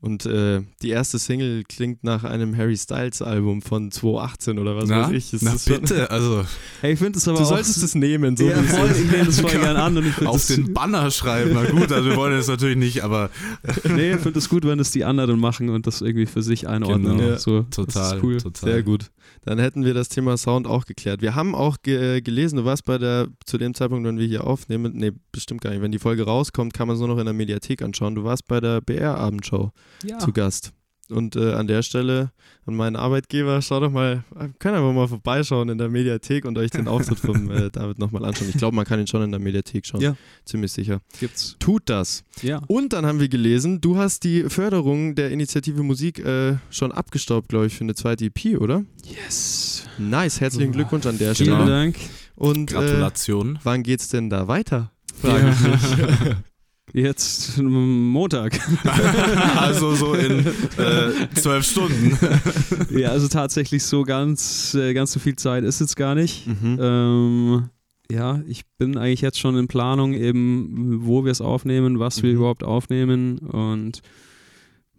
Und äh, die erste Single klingt nach einem Harry Styles Album von 2018 oder was na, weiß ich. Es na ist schon- bitte, also hey, ich finde es aber Du solltest es nehmen, so ja, es voll, ich nehme das voll gern an und ich auf den Banner schreiben. Na gut, also wir wollen das natürlich nicht, aber nee, ich finde es gut, wenn es die anderen machen und das irgendwie für sich einordnen. Genau. Ja, so, Das total, ist cool. total. Sehr gut. Dann hätten wir das Thema Sound auch geklärt. Wir haben auch ge gelesen, du warst bei der, zu dem Zeitpunkt, wenn wir hier aufnehmen, nee, bestimmt gar nicht. Wenn die Folge rauskommt, kann man es nur noch in der Mediathek anschauen. Du warst bei der BR-Abendshow Ja. zu Gast. Und äh, an der Stelle an meinen Arbeitgeber, schaut doch mal, könnt einfach mal vorbeischauen in der Mediathek und euch den Auftritt vom äh, David nochmal anschauen. Ich glaube, man kann ihn schon in der Mediathek schauen. Ja. Ziemlich sicher. Gibt's. Tut das. Ja. Und dann haben wir gelesen, du hast die Förderung der Initiative Musik äh, schon abgestaubt, glaube ich, für eine zweite EP, oder? Yes. Nice, herzlichen Glückwunsch an der Vielen Stelle. Dank. Und äh, Gratulation. wann geht's denn da weiter? Frage ich mich. Jetzt Montag. also so in äh, zwölf Stunden. ja, also tatsächlich so ganz, äh, ganz so viel Zeit ist jetzt gar nicht. Mhm. Ähm, ja, ich bin eigentlich jetzt schon in Planung, eben, wo wir es aufnehmen, was wir Mhm. überhaupt aufnehmen und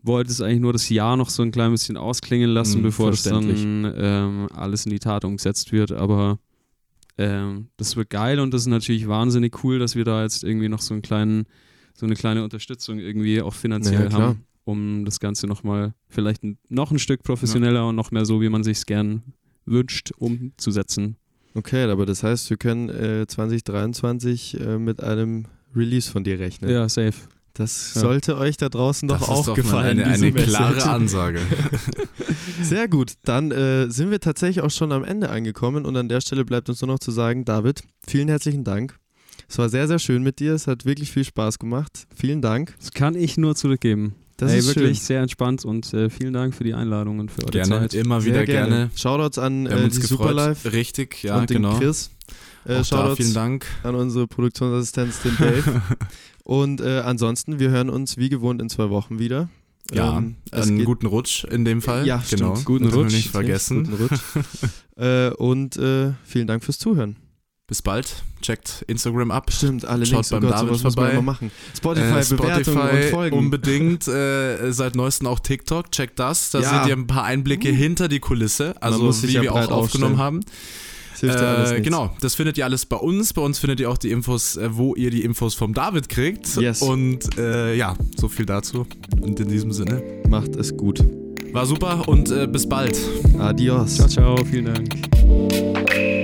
wollte es eigentlich nur das Jahr noch so ein klein bisschen ausklingen lassen, Mhm, bevor verständlich. dann ähm, alles in die Tat umgesetzt wird. Aber ähm, das wird geil und das ist natürlich wahnsinnig cool, dass wir da jetzt irgendwie noch so einen kleinen, so eine kleine Unterstützung irgendwie auch finanziell Ja, klar. haben, um das Ganze nochmal vielleicht noch ein Stück professioneller und noch mehr so, wie man sich es gern wünscht, umzusetzen. Okay, aber das heißt, wir können äh, 2023 äh, mit einem Release von dir rechnen. Ja, safe. Das Ja. sollte euch da draußen doch Das auch ist doch mal gefallen. eine, diese eine klare. Ansage. Sehr gut, dann äh, sind wir tatsächlich auch schon am Ende angekommen und an der Stelle bleibt uns nur noch zu sagen, David, vielen herzlichen Dank. Es war sehr, sehr schön mit dir, es hat wirklich viel Spaß gemacht. Vielen Dank. Das kann ich nur zurückgeben. Das Ey, ist wirklich schön. sehr entspannt und äh, vielen Dank für die Einladung und für eure Gerne, Zeit. immer Sehr wieder gerne. Shoutouts an äh, uns die. Superlife Richtig, ja, und den genau. Chris. Äh, Auch da Shoutouts vielen Dank. an unsere Produktionsassistenz, den Dave. und äh, ansonsten, wir hören uns wie gewohnt in zwei Wochen wieder. Ja, Ähm, einen guten Rutsch in dem Fall. Ja, genau. stimmt. Guten Rutsch. nicht vergessen. Guten Rutsch. äh, und äh, vielen Dank fürs Zuhören. Bis bald. Checkt Instagram ab. Stimmt, alle Schaut Links, oh beim Gott, David muss vorbei. immer machen. Spotify, Äh, Bewertungen und Folgen. unbedingt. Äh, seit neuestem auch TikTok. Checkt das. Da Ja. seht ihr ein paar Einblicke hinter die Kulisse. Also muss wie ja wir auch aufgenommen aufstellen. haben. Das hilft ja alles Äh, genau, das findet ihr alles bei uns. Bei uns findet ihr auch die Infos, äh, wo ihr die Infos vom David kriegt. Yes. Und äh, ja, so viel dazu. Und in diesem Sinne, Macht es gut. war super und äh, bis bald. Adios. Ciao, ciao, vielen Dank.